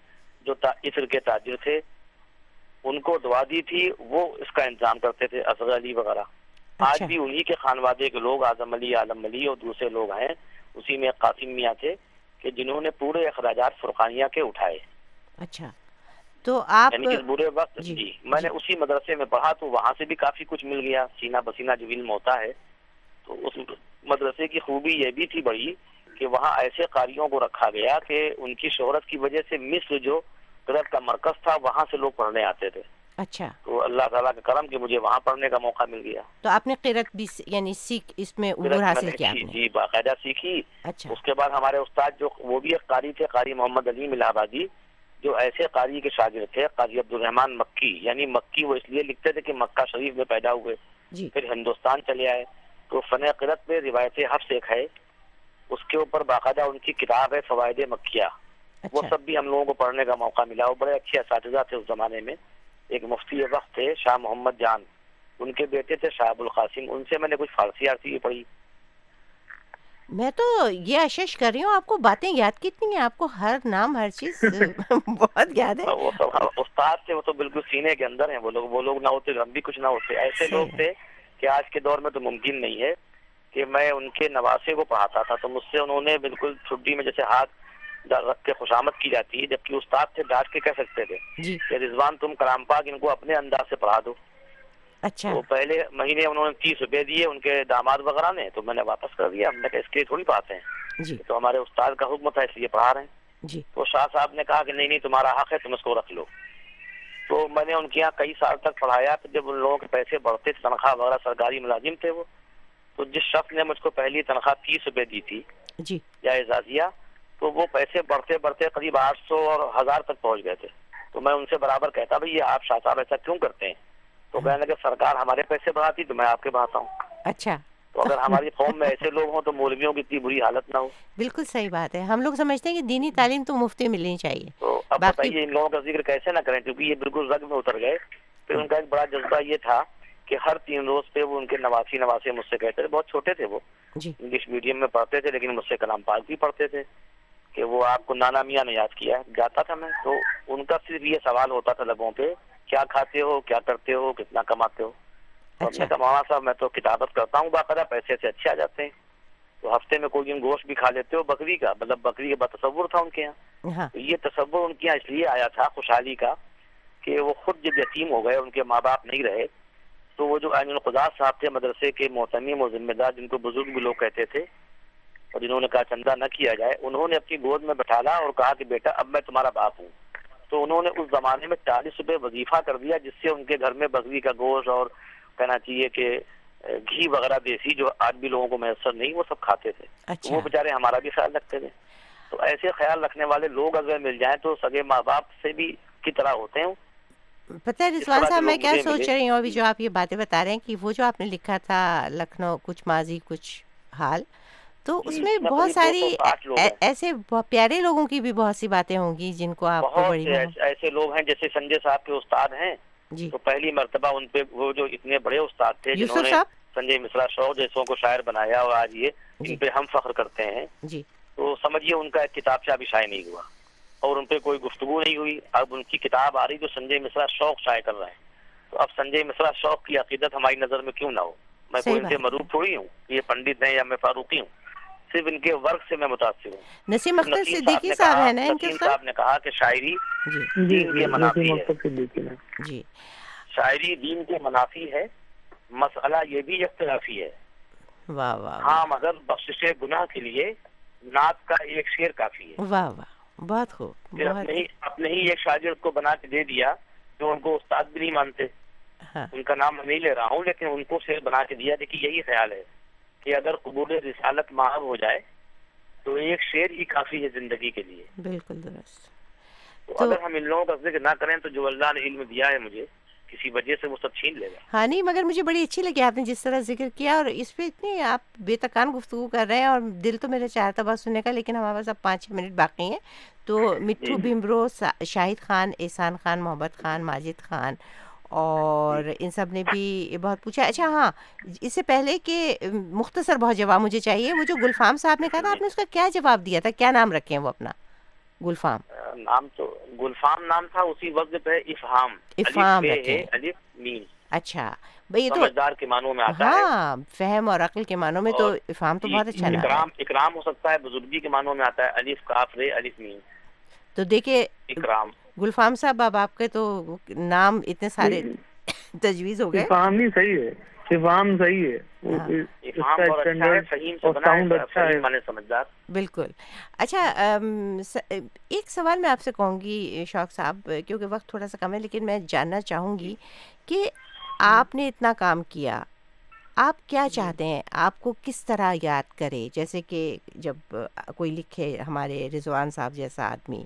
جو عصر کے تاجر تھے ان کو دعا دی تھی۔ وہ اس کا انتظام کرتے تھے اصغر علی وغیرہ۔ آج اچھا۔ بھی انہی کے خانوادے کے لوگ اعظم علی عالم علی اور دوسرے لوگ ہیں۔ اسی میں قاسم میاں تھے کہ جنہوں نے پورے اخراجات فرقانیہ کے اٹھائے۔ اچھا۔ تو آپ یعنی برے وقت جی، جی میں نے اسی مدرسے میں پڑھا تو وہاں سے بھی کافی کچھ مل گیا۔ سینہ بسینہ جو علم ہوتا ہے تو اس مدرسے کی خوبی یہ بھی تھی بڑی کہ وہاں ایسے قاریوں کو رکھا گیا کہ ان کی شہرت کی وجہ سے مصر جو قدرت کا مرکز تھا وہاں سے لوگ پڑھنے آتے تھے۔ اچھا۔ تو اللہ تعالیٰ کا کرم کہ مجھے وہاں پڑھنے کا موقع مل گیا۔ تو آپ نے قرت بھی یعنی سیکھ اس میں عبور حاصل کیا جی جی باقاعدہ سیکھی۔ اچھا۔ اس کے بعد ہمارے استاد جو وہ بھی ایک قاری تھے قاری محمد علیم الہ آبادی جو ایسے قاری کے شاگرد تھے قاری عبد الرحمان مکی یعنی مکی وہ اس لیے لکھتے تھے کہ مکہ شریف میں پیدا ہوئے جی۔ پھر ہندوستان چلے آئے۔ تو فن قرت میں روایت حفظ ایک ہے اس کے اوپر باقاعدہ ان کی کتاب ہے فوائد مکیہ۔ وہ اچھا۔ سب بھی ہم لوگوں کو پڑھنے کا موقع ملا۔ وہ بڑے اچھے اساتذہ تھے اس زمانے میں۔ ایک مفتی وقت تھے شاہ محمد جان۔ ان کے بیٹے تھے شاہ ابو القاسم ان سے میں نے کچھ فارسی آرسی بھی پڑھی۔ میں تو یہ اشش کر رہی ہوں آپ کو باتیں یاد کتنی ہیں؟ آپ کو ہر نام ہر چیز *laughs* بہت یاد ہے۔ استاد تھے وہ تو بالکل سینے کے اندر ہیں۔ وہ لوگ وہ لوگ نہ ہوتے ہم بھی کچھ نہ ہوتے۔ ایسے لوگ تھے کہ آج کے دور میں تو ممکن نہیں ہے کہ میں ان کے نواسے کو پڑھاتا تھا۔ تو مجھ سے انہوں نے بالکل چھٹی میں جیسے ہاتھ رکھ کے خوشامد کی جاتی ہے جبکہ استاد سے ڈانٹ کے کہہ سکتے تھے کہ رضوان تم کلام پاک ان کو اپنے انداز سے پڑھا دو۔ اچھا۔ تو پہلے مہینے انہوں نے تیس روپے دیے ان کے داماد وغیرہ نے تو میں نے واپس کر دیا۔ ہم نے کہا اس کے لیے تھوڑی ہیں جی۔ تو ہمارے استاد کا حکم تھا اس لیے پڑھا رہے ہیں۔ جی۔ تو شاہ صاحب نے کہا کہ نہیں نہیں تمہارا حق ہے تم اس کو رکھ لو۔ تو میں نے ان کے یہاں کئی سال تک پڑھایا تو جب ان لوگوں کے پیسے بڑھتے تھے تنخواہ وغیرہ سرکاری ملازم تھے وہ۔ تو جس شخص نے مجھ کو پہلی تنخواہ تیس روپے دی تھی جی۔ یا اعزازیہ تو وہ پیسے بڑھتے بڑھتے قریب آٹھ سو اور ہزار تک پہنچ گئے تھے۔ تو میں ان سے برابر کہتا بھائی یہ آپ شاہ صاحب ایسا کیوں کرتے ہیں؟ تو کہنے لگے سرکار ہمارے پیسے بڑھاتی تو میں آپ کے بڑھاتا ہوں. اچھا۔ تو اگر ہماری قوم میں ایسے لوگ ہوں تو مولویوں کی اتنی بری حالت نہ ہو۔ بالکل صحیح بات ہے۔ ہم لوگ سمجھتے ہیں کہ دینی تعلیم تو مفتی ملنی چاہیے۔ تو اب بتائیے ان لوگوں کا ذکر کیسے نہ کریں؟ کیونکہ یہ بالکل رگ میں اتر گئے۔ پھر ان کا ایک بڑا جذبہ یہ تھا کہ ہر تین روز پہ وہ ان کے نواسی نواسے مجھ سے کہتے تھے۔ بہت چھوٹے تھے وہ۔ انگلش میڈیم میں پڑھتے تھے لیکن مجھ سے کلام پاک بھی پڑھتے تھے کہ وہ آپ کو نانا میاں نے یاد کیا ہے۔ جاتا تھا میں تو ان کا صرف یہ سوال ہوتا تھا لبوں پہ کیا کھاتے ہو کیا کرتے ہو کتنا کماتے ہو؟ میں مولانا صاحب میں تو کتابت کرتا ہوں باقاعدہ پیسے سے اچھے آ جاتے ہیں۔ تو ہفتے میں کوئی دن گوشت بھی کھا لیتے ہو بکری کا۔ مطلب بکری کا تصور تھا ان کے یہاں۔ تو یہ تصور ان کے یہاں اس لیے آیا تھا خوشحالی کا کہ وہ خود جب یتیم ہو گئے ان کے ماں باپ نہیں رہے تو وہ جو عین الخدا صاحب تھے مدرسے کے محتمیم و ذمہ دار جن کو بزرگ بھی لوگ کہتے تھے اور جنہوں نے کہا چندہ نہ کیا جائے انہوں نے اپنی گود میں بٹھالا اور کہا کہ بیٹا اب میں تمہارا باپ ہوں۔ تو انہوں نے اس زمانے میں چالیس روپے وظیفہ کر دیا جس سے ان کے گھر میں بکری کا گوشت اور کہنا چاہیے کہ گھی وغیرہ دیسی جو آج بھی لوگوں کو میسر نہیں وہ سب کھاتے تھے۔ اچھا۔ وہ بےچارے ہمارا بھی خیال رکھتے تھے۔ تو ایسے خیال رکھنے والے لوگ اگر مل جائیں تو سگے ماں باپ سے بھی کی طرح ہوتے ہیں۔ پتہ ہے رضوان صاحب میں کیا سوچ رہی ہوں ابھی جو آپ یہ باتیں بتا رہے ہیں کہ وہ جو آپ نے لکھا تھا لکھنؤ کچھ ماضی کچھ حال تو اس میں بہت ساری ایسے پیارے لوگوں کی بھی بہت سی باتیں ہوں گی جن کو آپ ایسے لوگ ہیں جیسے سنجے صاحب کے استاد ہیں۔ جی۔ تو پہلی مرتبہ ان پہ وہ جو اتنے بڑے استاد تھے جنہوں نے سنجے مشرا شوق جیسوں کو شاعر بنایا اور آج یہ ان پہ ہم فخر کرتے ہیں۔ جی۔ تو سمجھیے ان کا ایک کتاب سے بھی شائع نہیں ہوا اور ان پہ کوئی گفتگو نہیں ہوئی۔ اب ان کی کتاب آ رہی جو سنجے مشرا شوق شائع کر رہے ہیں۔ تو اب سنجے مشرا شوق کی عقیدت ہماری نظر میں کیوں نہ ہو؟ میں کوئی ان سے مروب تھوڑی ہوں۔ یہ پنڈت ہیں یا میں فاروقی ہوں۔ صرف ان کے ورک سے میں متاثر ہوں۔ نسیم اختر صدیقی صاحب ہیں نا ان کے صاحب نے کہا کہ شاعری دین کے منافی ہے۔ جی۔ شاعری دین کے منافی ہے مسئلہ یہ بھی اختلافی ہے۔ واہ واہ ہاں مگر بخشش گناہ کے لیے نعت کا ایک شعر کافی ہے۔ واہ واہ۔ بہت خوب اپنے ہی اپنے ہی ایک شاگرد کو بنا کے دے دیا جو ان کو استاد بھی نہیں مانتے۔ ان کا نام میں نہیں لے رہا ہوں لیکن ان کو شعر بنا کے دیا۔ دیکھیے یہی خیال ہے۔ کہ اگر قبول رسالت معاف ہو جائے تو ایک شعر ہی کافی ہے زندگی کے لیے۔ بالکل درست۔ تو اگر ہم ان لوگوں کا ذکر نہ کریں تو جو اللہ نے علم دیا ہے مجھے کسی وجہ سے وہ سب چھین لے گا۔ ہاں نہیں مگر مجھے بڑی اچھی لگی آپ نے جس طرح ذکر کیا اور اس پہ اتنی آپ بے تکان گفتگو کر رہے ہیں اور دل تو میرا چاہتا بات سننے کا لیکن ہمارے پاس اب پانچ منٹ باقی ہیں۔ تو مٹھو بھمرو شاہد خان احسان خان محبت خان ماجد خان اور ان سب نے بھی بہت پوچھا۔ اچھا ہاں اس سے پہلے کہ مختصر بہت جواب مجھے چاہیے۔ وہ جو گلفام صاحب نے کہا تھا آپ نے اس کا کیا جواب دیا تھا؟ کیا نام رکھے ہیں وہ اپنا؟ گلفام۔ نام تو گلفام نام تھا اسی وقت پہ افہام۔ افہام الف میم۔ اچھا بھئی تو سمجھدار کے معنوں میں آتا ہے۔ ہاں فہم اور عقل کے معنوں میں تو افہام تو بہت اچھا نام اکرام اکرام ہو سکتا ہے بزرگی کے معنوں میں آتا ہے الف کاف رے الف میم۔ تو دیکھیے اکرام۔ گلفام صاحب اب آپ کے تو نام اتنے سارے *coughs* تجویز ہو گئے۔ ہی صحیح ہے افہام صحیح ہے۔ بالکل۔ اچھا ایک سوال میں آپ سے کہوں گی شوق صاحب کیونکہ وقت تھوڑا سا کم ہے لیکن میں جاننا چاہوں گی کہ آپ نے اتنا کام کیا آپ کیا چاہتے ہیں؟ آپ کو کس طرح یاد کرے؟ جیسے کہ جب کوئی لکھے ہمارے رضوان صاحب جیسا آدمی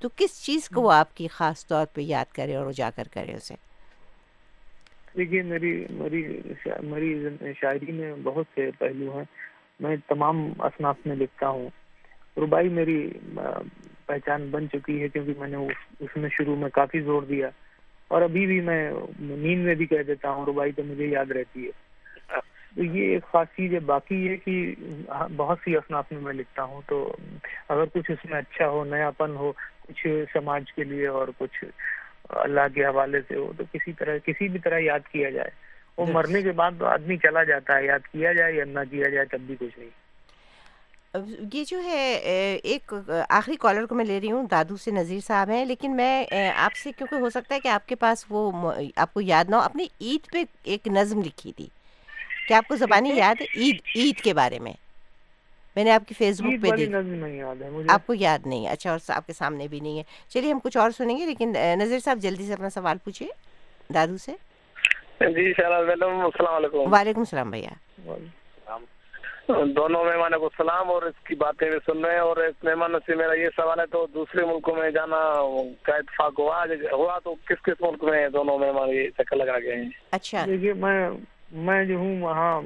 تو کس چیز کو وہ آپ کی خاص طور پہ یاد کرے اور اجاگر کرے اسے؟ دیکھیے میری میری میری شاعری میں بہت سے پہلو ہیں۔ میں تمام اصناف میں لکھتا ہوں۔ ربائی میری پہچان بن چکی ہے کیونکہ میں نے اس میں شروع میں کافی زور دیا۔ اور ابھی بھی میں نیند میں بھی کہہ دیتا ہوں ربائی تو مجھے یاد رہتی ہے۔ تو یہ ایک خاص چیز ہے۔ باقی یہ کہ بہت سی اصناف میں میں لکھتا ہوں۔ تو اگر کچھ اس میں اچھا ہو نیا پن ہو کچھ سماج کے لیے اور کچھ اللہ کے حوالے سے ہو تو کسی طرح کسی بھی طرح یاد کیا جائے۔ وہ مرنے کے بعد تو آدمی چلا جاتا ہے یاد کیا جائے یا نہ کیا جائے تب بھی کچھ نہیں۔ یہ جو ہے ایک آخری کالر کو میں لے رہی ہوں دادو سے نذیر صاحب ہیں لیکن میں آپ سے کیونکہ ہو سکتا ہے کہ آپ کے پاس وہ آپ کو یاد نہ ہو اپنی عید پہ ایک نظم لکھی تھی۔ کیا آپ کو زبانی یاد ہے؟ عید عید کے بارے میں۔ میں نے آپ کی فیس بک پہ دی آپ کو یاد نہیں ہے۔ اچھا اور آپ کے سامنے بھی نہیں ہے۔ چلیے ہم کچھ اور سنیں گے لیکن نذیر صاحب جلدی سے اپنا سوال پوچھیے۔ دادو سے۔ جی السلام علیکم۔ وعلیکم السلام بھیا۔ دونوں مہمانوں کو سلام اور اس کی باتیں بھی سن رہے ہیں اور اس مہمان سے میرا یہ سوال ہے تو دوسرے ملکوں میں جانا کا اتفاق ہوا؟ ہوا تو کس کس ملک میں دونوں مہمان؟ یہ چکر لگا گئے ہیں۔ اچھا۔ دیکھیے میں میں جو ہوں وہاں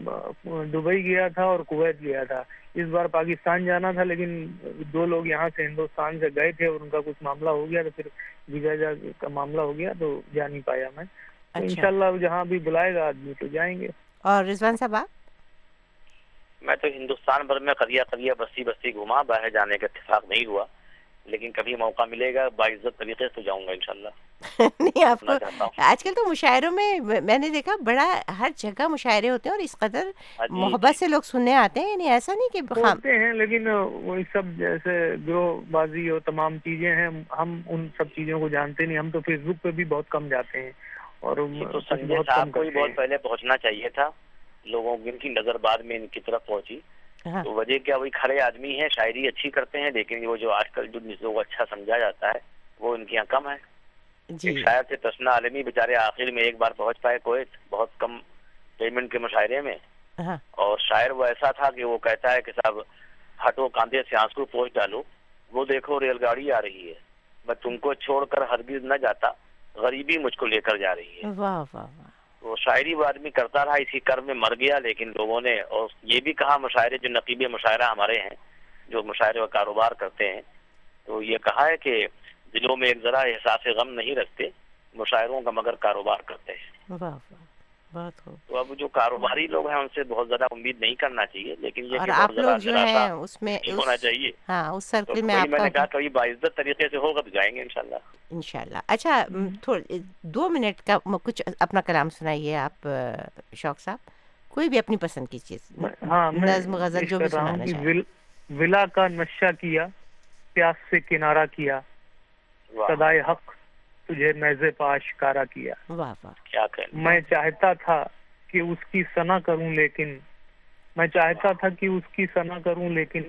دبئی گیا تھا اور کویت گیا تھا۔ اس بار پاکستان جانا تھا لیکن دو لوگ یہاں سے ہندوستان سے گئے تھے اور ان کا کچھ معاملہ ہو گیا تو پھر ویزا جا کا معاملہ ہو گیا تو جا نہیں پایا میں۔ اچھا۔ انشاءاللہ جہاں بھی بلائے گا آدمی تو جائیں گے۔ اور رضوان صاحب آپ؟ میں تو ہندوستان بھر میں قریہ قریہ بستی بستی گھما باہر جانے کا اتفاق نہیں ہوا لیکن کبھی موقع ملے گا باعزت طریقے سے جاؤں گا انشاءاللہ۔ *laughs* نہیں آپ کو آج کل تو مشاعروں میں میں نے دیکھا بڑا ہر جگہ مشاعرے ہوتے ہیں اور اس قدر محبت سے لوگ سننے آتے ہیں یعنی ایسا نہیں کہ ہوتے ہیں لیکن وہی سب جیسے گروہ بازی اور تمام چیزیں ہیں ہم ان سب چیزوں کو جانتے نہیں ہم تو فیس بک پہ بھی بہت کم جاتے ہیں اور صاحب کو بھی بہت پہلے پہنچنا چاہیے تھا لوگوں ان کی نظر بعد میں ان کی طرف پہنچی۔ ہاں۔ تو وجہ کیا وہی کھڑے آدمی ہیں شاعری اچھی کرتے ہیں لیکن وہ جو آج کل جو لوگ اچھا سمجھا جاتا ہے وہ ان کے یہاں کم ہے۔ جی۔ شاید سے تسنا عالمی بیچارے آخر میں ایک بار پہنچ پائے کویت بہت کم پیمنٹ کے مشاعرے میں۔ ہاں۔ اور شاعر وہ ایسا تھا کہ وہ کہتا ہے کہ صاحب ہٹو کاندھے سے آنسو پہنچ ڈالو وہ دیکھو ریل گاڑی آ رہی ہے۔ میں تم کو چھوڑ کر ہرگز نہ جاتا غریبی مجھ کو لے کر جا رہی ہے۔ واہ واہ واہ۔ وہ شاعری وہ آدمی کرتا رہا اسی کر میں مر گیا لیکن لوگوں نے اور یہ بھی کہا مشاعرے جو نقیب مشاعرہ ہمارے ہیں جو مشاعرے کا کاروبار کرتے ہیں تو یہ کہا ہے کہ دلوں میں ایک ذرا احساس غم نہیں رکھتے مشاعروں کا مگر کاروبار کرتے ہیں۔ تو اب جو کاروباری لوگ ہیں ان سے بہت زیادہ امید نہیں کرنا چاہیے لیکن یہ اور آپ لوگ جو ہیں اس میں ہونا چاہیے۔ ہاں اس سرکل میں میں نے کہا کبھی باعزت طریقے سے ہوگا تو جائیں گے انشاءاللہ۔ انشاءاللہ۔ اچھا تھوڑے دو منٹ کا کچھ اپنا کلام سنائیے آپ شوق صاحب۔ کوئی بھی اپنی پسند کی چیز نظم غزل جو بھی سنانا چاہیں ولا کا نشہ کیا پیاس سے کنارہ کیا۔ صدائے حق تجھے میزے پا اشکارا کیا میں چاہتا تھا کہ اس کی سنا کروں لیکن میں چاہتا تھا کہ اس کی سنا کروں لیکن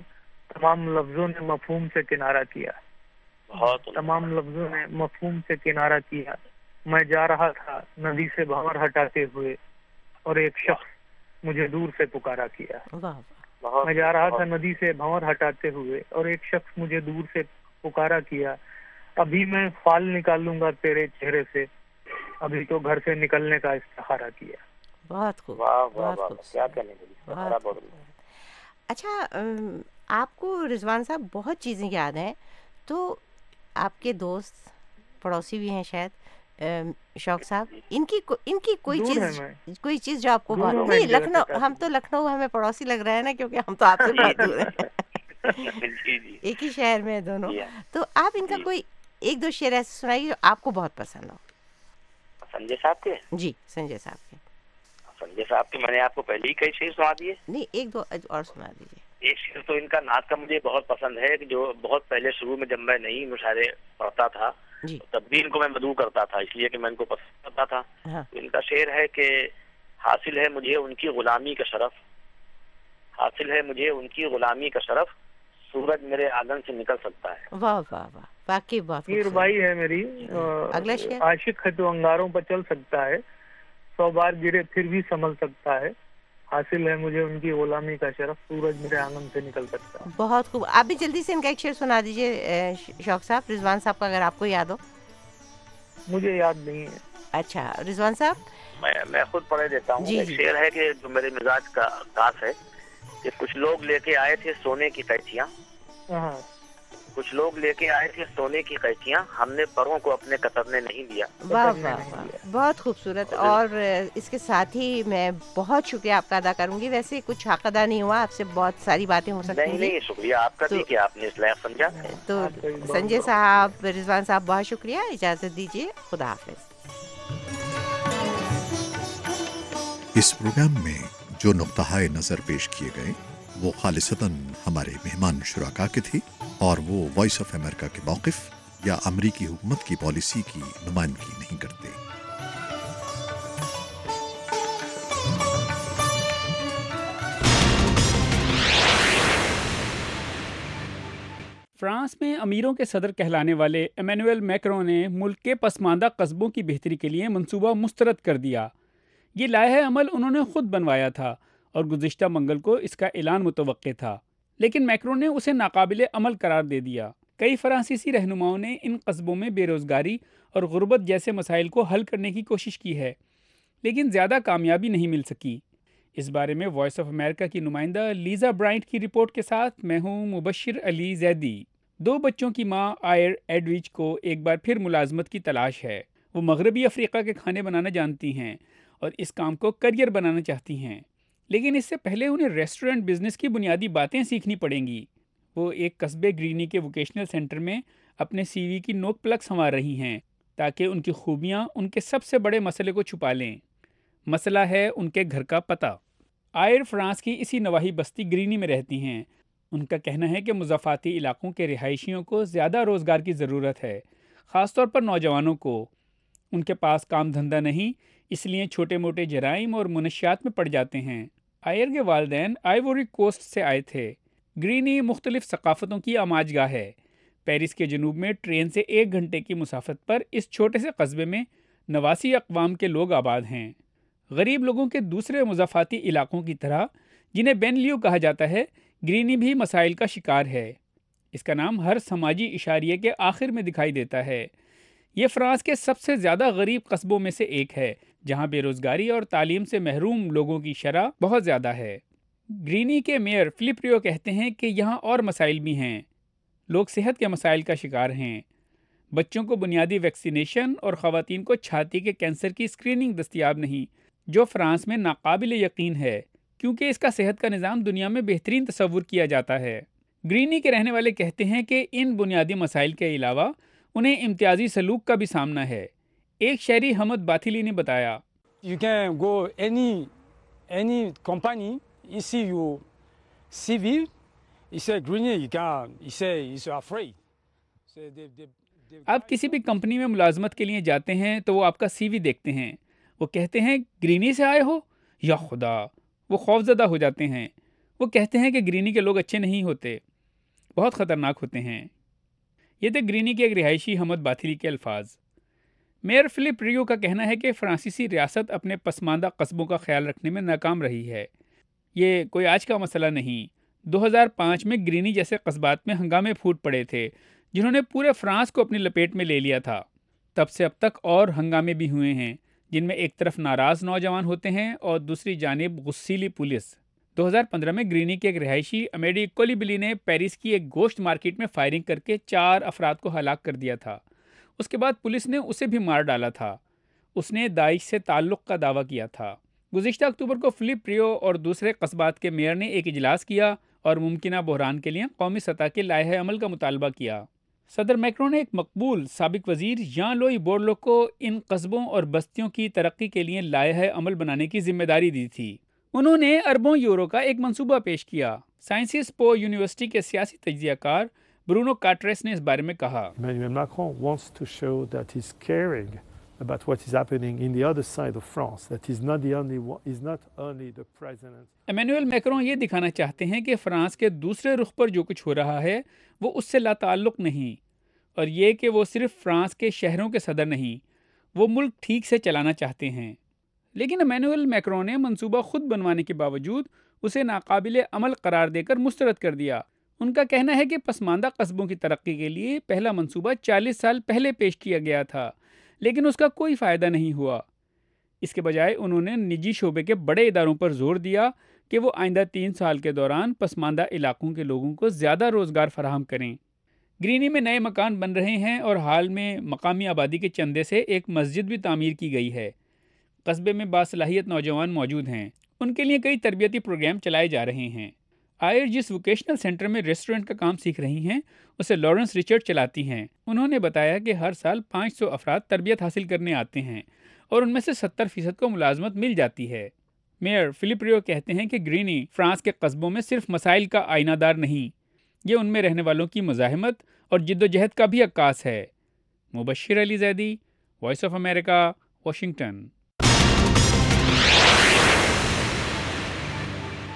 تمام لفظوں نے مفہوم سے کنارہ کیا۔ تمام لفظوں نے مفہوم سے کنارہ کیا۔ میں جا رہا تھا ندی سے بھنور ہٹاتے ہوئے اور ایک شخص مجھے دور سے پکارا کیا۔ میں جا رہا تھا ندی سے بھنور ہٹاتے ہوئے اور ایک شخص مجھے دور سے پکارا کیا۔ ابھی میں فال نکال لوں گا تیرے چہرے سے۔ ابھی تو گھر سے نکلنے کا استخارہ کیا۔ بہت خوب اچھا آپ کو رضوان صاحب بہت چیزیں یاد ہیں۔ تو آپ کے دوست پڑوسی بھی ہیں شاید شوق صاحب ان کی ان کی کوئی چیز کوئی چیز جو آپ کو نہیں لکھنؤ ہم تو لکھنؤ ہمیں پڑوسی لگ رہے ہیں نا کیونکہ ہم تو آپ سے بہت دور ہیں۔ *laughs* ایک ہی شہر میں دونوں۔ تو آپ ان کا کوئی ایک دو شعر ایسے سنائیے جو آپ کو بہت پسند ہو سنجے صاحب کے؟ جی سنجے صاحب کے۔ سنجے صاحب کے میں نے آپ کو پہلے ہی کئی شعر سنا دیے۔ نہیں ایک دو اور سنا دیجیے ایک شعر تو ان کا نعت کا مجھے بہت پسند ہے جو بہت پہلے شروع میں جب میں نہیں مشاعرے پڑھتا تھا جی۔ تب بھی ان کو میں مدعو کرتا تھا اس لیے کہ میں ان کو پسند کرتا تھا۔ ہاں۔ ان کا شعر ہے کہ حاصل ہے مجھے ان کی غلامی کا شرف۔ حاصل ہے مجھے ان کی غلامی کا شرف۔ سورج میرے آنگن سے نکل سکتا ہے۔ واہ واہ واہ۔ واقعی بات یہ ربائی ہے میری۔ اگلا شعر عاشق ہے تو انگاروں پر چل سکتا ہے۔ سو بار گرے پھر بھی سنبھل سکتا ہے۔ حاصل ہے مجھے ان کی غلامی کا شرف۔ سورج میرے آنگن سے نکل سکتا ہے۔ بہت خوب۔ آپ بھی جلدی سے ان کا ایک شعر سنا دیجیے شوق صاحب رضوان صاحب کا اگر آپ کو یاد ہو۔ مجھے یاد نہیں ہے۔ اچھا رضوان صاحب؟ میں میں خود پڑھے دیتا ہوں۔ جی ایک شعر ہے کہ جو میرے مزاج کا خاص ہے کہ کچھ لوگ لے کے آئے تھے سونے کی قیچیاں کچھ لوگ لے کے آئے تھے سونے کی قیچیاں ہم نے پروں کو اپنے کترنے نہیں دیا۔ واہ واہ واہ۔ بہت خوبصورت۔ اور اس کے ساتھ ہی میں بہت شکریہ آپ کا ادا کروں گی۔ ویسے کچھ حق ادا نہیں ہوا آپ سے بہت ساری باتیں ہو سکتی نہیں نہیں شکریہ آپ کا بھی کہ آپ نے اس لائق سمجھا۔ تو سنجے صاحب رضوان صاحب بہت شکریہ۔ اجازت دیجیے خدا حافظ۔ اس پروگرام میں جو نقطہ نظر پیش کیے گئے وہ خالصتاً ہمارے مہمان شراکا کے تھے اور وہ وائس آف امریکہ کے موقف یا امریکی حکومت کی پالیسی کی نمائندگی نہیں کرتے۔ فرانس میں امیروں کے صدر کہلانے والے ایمینویل میکرو نے ملک کے پسماندہ قصبوں کی بہتری کے لیے منصوبہ مسترد کر دیا۔ یہ لائحہ عمل انہوں نے خود بنوایا تھا۔ اور گزشتہ منگل کو اس کا اعلان متوقع تھا، لیکن میکرو نے اسے ناقابل عمل قرار دے دیا۔ کئی فرانسیسی رہنماؤں نے ان قصبوں میں بے روزگاری اور غربت جیسے مسائل کو حل کرنے کی کوشش کی ہے، لیکن زیادہ کامیابی نہیں مل سکی۔ اس بارے میں وائس آف امریکہ کی نمائندہ لیزا برائنٹ کی رپورٹ کے ساتھ میں ہوں مبشر علی زیدی۔ دو بچوں کی ماں آئر ایڈویچ کو ایک بار پھر ملازمت کی تلاش ہے۔ وہ مغربی افریقہ کے کھانے بنانا جانتی ہیں اور اس کام کو کریئر بنانا چاہتی ہیں۔ لیکن اس سے پہلے انہیں ریسٹورنٹ بزنس کی بنیادی باتیں سیکھنی پڑیں گی۔ وہ ایک قصبے گرینی کے ووکیشنل سینٹر میں اپنے سی وی کی نوک پلک سنوار رہی ہیں تاکہ ان کی خوبیاں ان کے سب سے بڑے مسئلے کو چھپا لیں۔ مسئلہ ہے ان کے گھر کا پتہ۔ آئر فرانس کی اسی نواحی بستی گرینی میں رہتی ہیں۔ ان کا کہنا ہے کہ مضافاتی علاقوں کے رہائشیوں کو زیادہ روزگار کی ضرورت ہے، خاص طور پر نوجوانوں کو۔ ان کے پاس کام دھندہ نہیں اس لیے چھوٹے موٹے جرائم اور منشیات میں پڑ جاتے ہیں۔ آئر کے والدین آئیوری کوسٹ سے آئے تھے۔ گرینی مختلف ثقافتوں کی آماج گاہ ہے۔ پیرس کے جنوب میں ٹرین سے ایک گھنٹے کی مسافت پر اس چھوٹے سے قصبے میں نواسی اقوام کے لوگ آباد ہیں۔ غریب لوگوں کے دوسرے مضافاتی علاقوں کی طرح، جنہیں بین لیو کہا جاتا ہے، گرینی بھی مسائل کا شکار ہے۔ اس کا نام ہر سماجی اشاریے کے آخر میں دکھائی دیتا ہے۔ یہ فرانس کے سب سے زیادہ غریب قصبوں میں سے ایک ہے۔ جہاں بے روزگاری اور تعلیم سے محروم لوگوں کی شرح بہت زیادہ ہے۔ گرینی کے میئر فلپریو کہتے ہیں کہ یہاں اور مسائل بھی ہیں۔ لوگ صحت کے مسائل کا شکار ہیں۔ بچوں کو بنیادی ویکسینیشن اور خواتین کو چھاتی کے کینسر کی اسکریننگ دستیاب نہیں، جو فرانس میں ناقابل یقین ہے، کیونکہ اس کا صحت کا نظام دنیا میں بہترین تصور کیا جاتا ہے۔ گرینی کے رہنے والے کہتے ہیں کہ ان بنیادی مسائل کے علاوہ انہیں امتیازی سلوک کا بھی سامنا ہے۔ ایک شہری حمد باتلی نے بتایا۔ See you CV, you say green, you can, you say you're afraid. So they, they, آپ کسی بھی کمپنی میں ملازمت کے لیے جاتے ہیں تو وہ آپ کا سی وی دیکھتے ہیں۔ وہ کہتے ہیں گرینی سے آئے ہو؟ یا خدا وہ خوف زدہ ہو جاتے ہیں۔ وہ کہتے ہیں کہ گرینی کے لوگ اچھے نہیں ہوتے بہت خطرناک ہوتے ہیں۔ یہ تھے گرینی کے ایک رہائشی حمد باتلی کے الفاظ۔ میئر فلپ ریو کا کہنا ہے کہ فرانسیسی ریاست اپنے پسماندہ قصبوں کا خیال رکھنے میں ناکام رہی ہے۔ یہ کوئی آج کا مسئلہ نہیں۔ دو ہزار پانچ میں گرینی جیسے قصبات میں ہنگامے پھوٹ پڑے تھے، جنہوں نے پورے فرانس کو اپنی لپیٹ میں لے لیا تھا۔ تب سے اب تک اور ہنگامے بھی ہوئے ہیں، جن میں ایک طرف ناراض نوجوان ہوتے ہیں اور دوسری جانب غسیلی پولیس۔ دو ہزار پندرہ میں گرینی کے ایک رہائشی امیڈی کولی بلی نے پیرس کی ایک گوشت مارکیٹ میں فائرنگ کر کے چار افراد کو ہلاک کر دیا تھا۔ اس کے بعد پولیس نے اسے بھی مار ڈالا تھا۔ اس نے داعش سے تعلق کا دعویٰ کیا تھا۔ گزشتہ اکتوبر کو فلپ پریو اور دوسرے قصبات کے میئر نے ایک اجلاس کیا اور ممکنہ بحران کے لیے قومی سطح کے لائحہ عمل کا مطالبہ کیا۔ صدر میکرو نے ایک مقبول سابق وزیر یان لوئی بورلو کو ان قصبوں اور بستیوں کی ترقی کے لیے لائحہ عمل بنانے کی ذمہ داری دی تھی۔ انہوں نے اربوں یورو کا ایک منصوبہ پیش کیا۔ سائنسز پو یونیورسٹی کے سیاسی تجزیہ کار برونو کارٹریس نے اس بارے میں کہا ایمینویل میکرون یہ دکھانا چاہتے ہیں کہ فرانس کے دوسرے رخ پر جو کچھ ہو رہا ہے وہ اس سے لا تعلق نہیں اور یہ کہ وہ صرف فرانس کے شہروں کے صدر نہیں وہ ملک ٹھیک سے چلانا چاہتے ہیں۔ لیکن امینویل میکرون نے منصوبہ خود بنوانے کے باوجود اسے ناقابل عمل قرار دے کر مسترد کر دیا۔ ان کا کہنا ہے کہ پسماندہ قصبوں کی ترقی کے لیے پہلا منصوبہ چالیس سال پہلے پیش کیا گیا تھا، لیکن اس کا کوئی فائدہ نہیں ہوا۔ اس کے بجائے انہوں نے نجی شعبے کے بڑے اداروں پر زور دیا کہ وہ آئندہ تین سال کے دوران پسماندہ علاقوں کے لوگوں کو زیادہ روزگار فراہم کریں۔ گرینی میں نئے مکان بن رہے ہیں اور حال میں مقامی آبادی کے چندے سے ایک مسجد بھی تعمیر کی گئی ہے۔ قصبے میں باصلاحیت نوجوان موجود ہیں۔ ان کے لیے کئی تربیتی پروگرام چلائے جا رہے ہیں۔ آئر جس ووکیشنل سینٹر میں ریسٹورنٹ کا کام سیکھ رہی ہیں، اسے لارنس ریچرڈ چلاتی ہیں۔ انہوں نے بتایا کہ ہر سال پانچ سو افراد تربیت حاصل کرنے آتے ہیں اور ان میں سے ستر فیصد کو ملازمت مل جاتی ہے۔ میئر فلپ ریو کہتے ہیں کہ گرینی فرانس کے قصبوں میں صرف مسائل کا آئینہ دار نہیں، یہ ان میں رہنے والوں کی مزاحمت اور جد و جہد کا بھی عکاس ہے۔ Mubashar Ali Zaidi, voice of America Washington.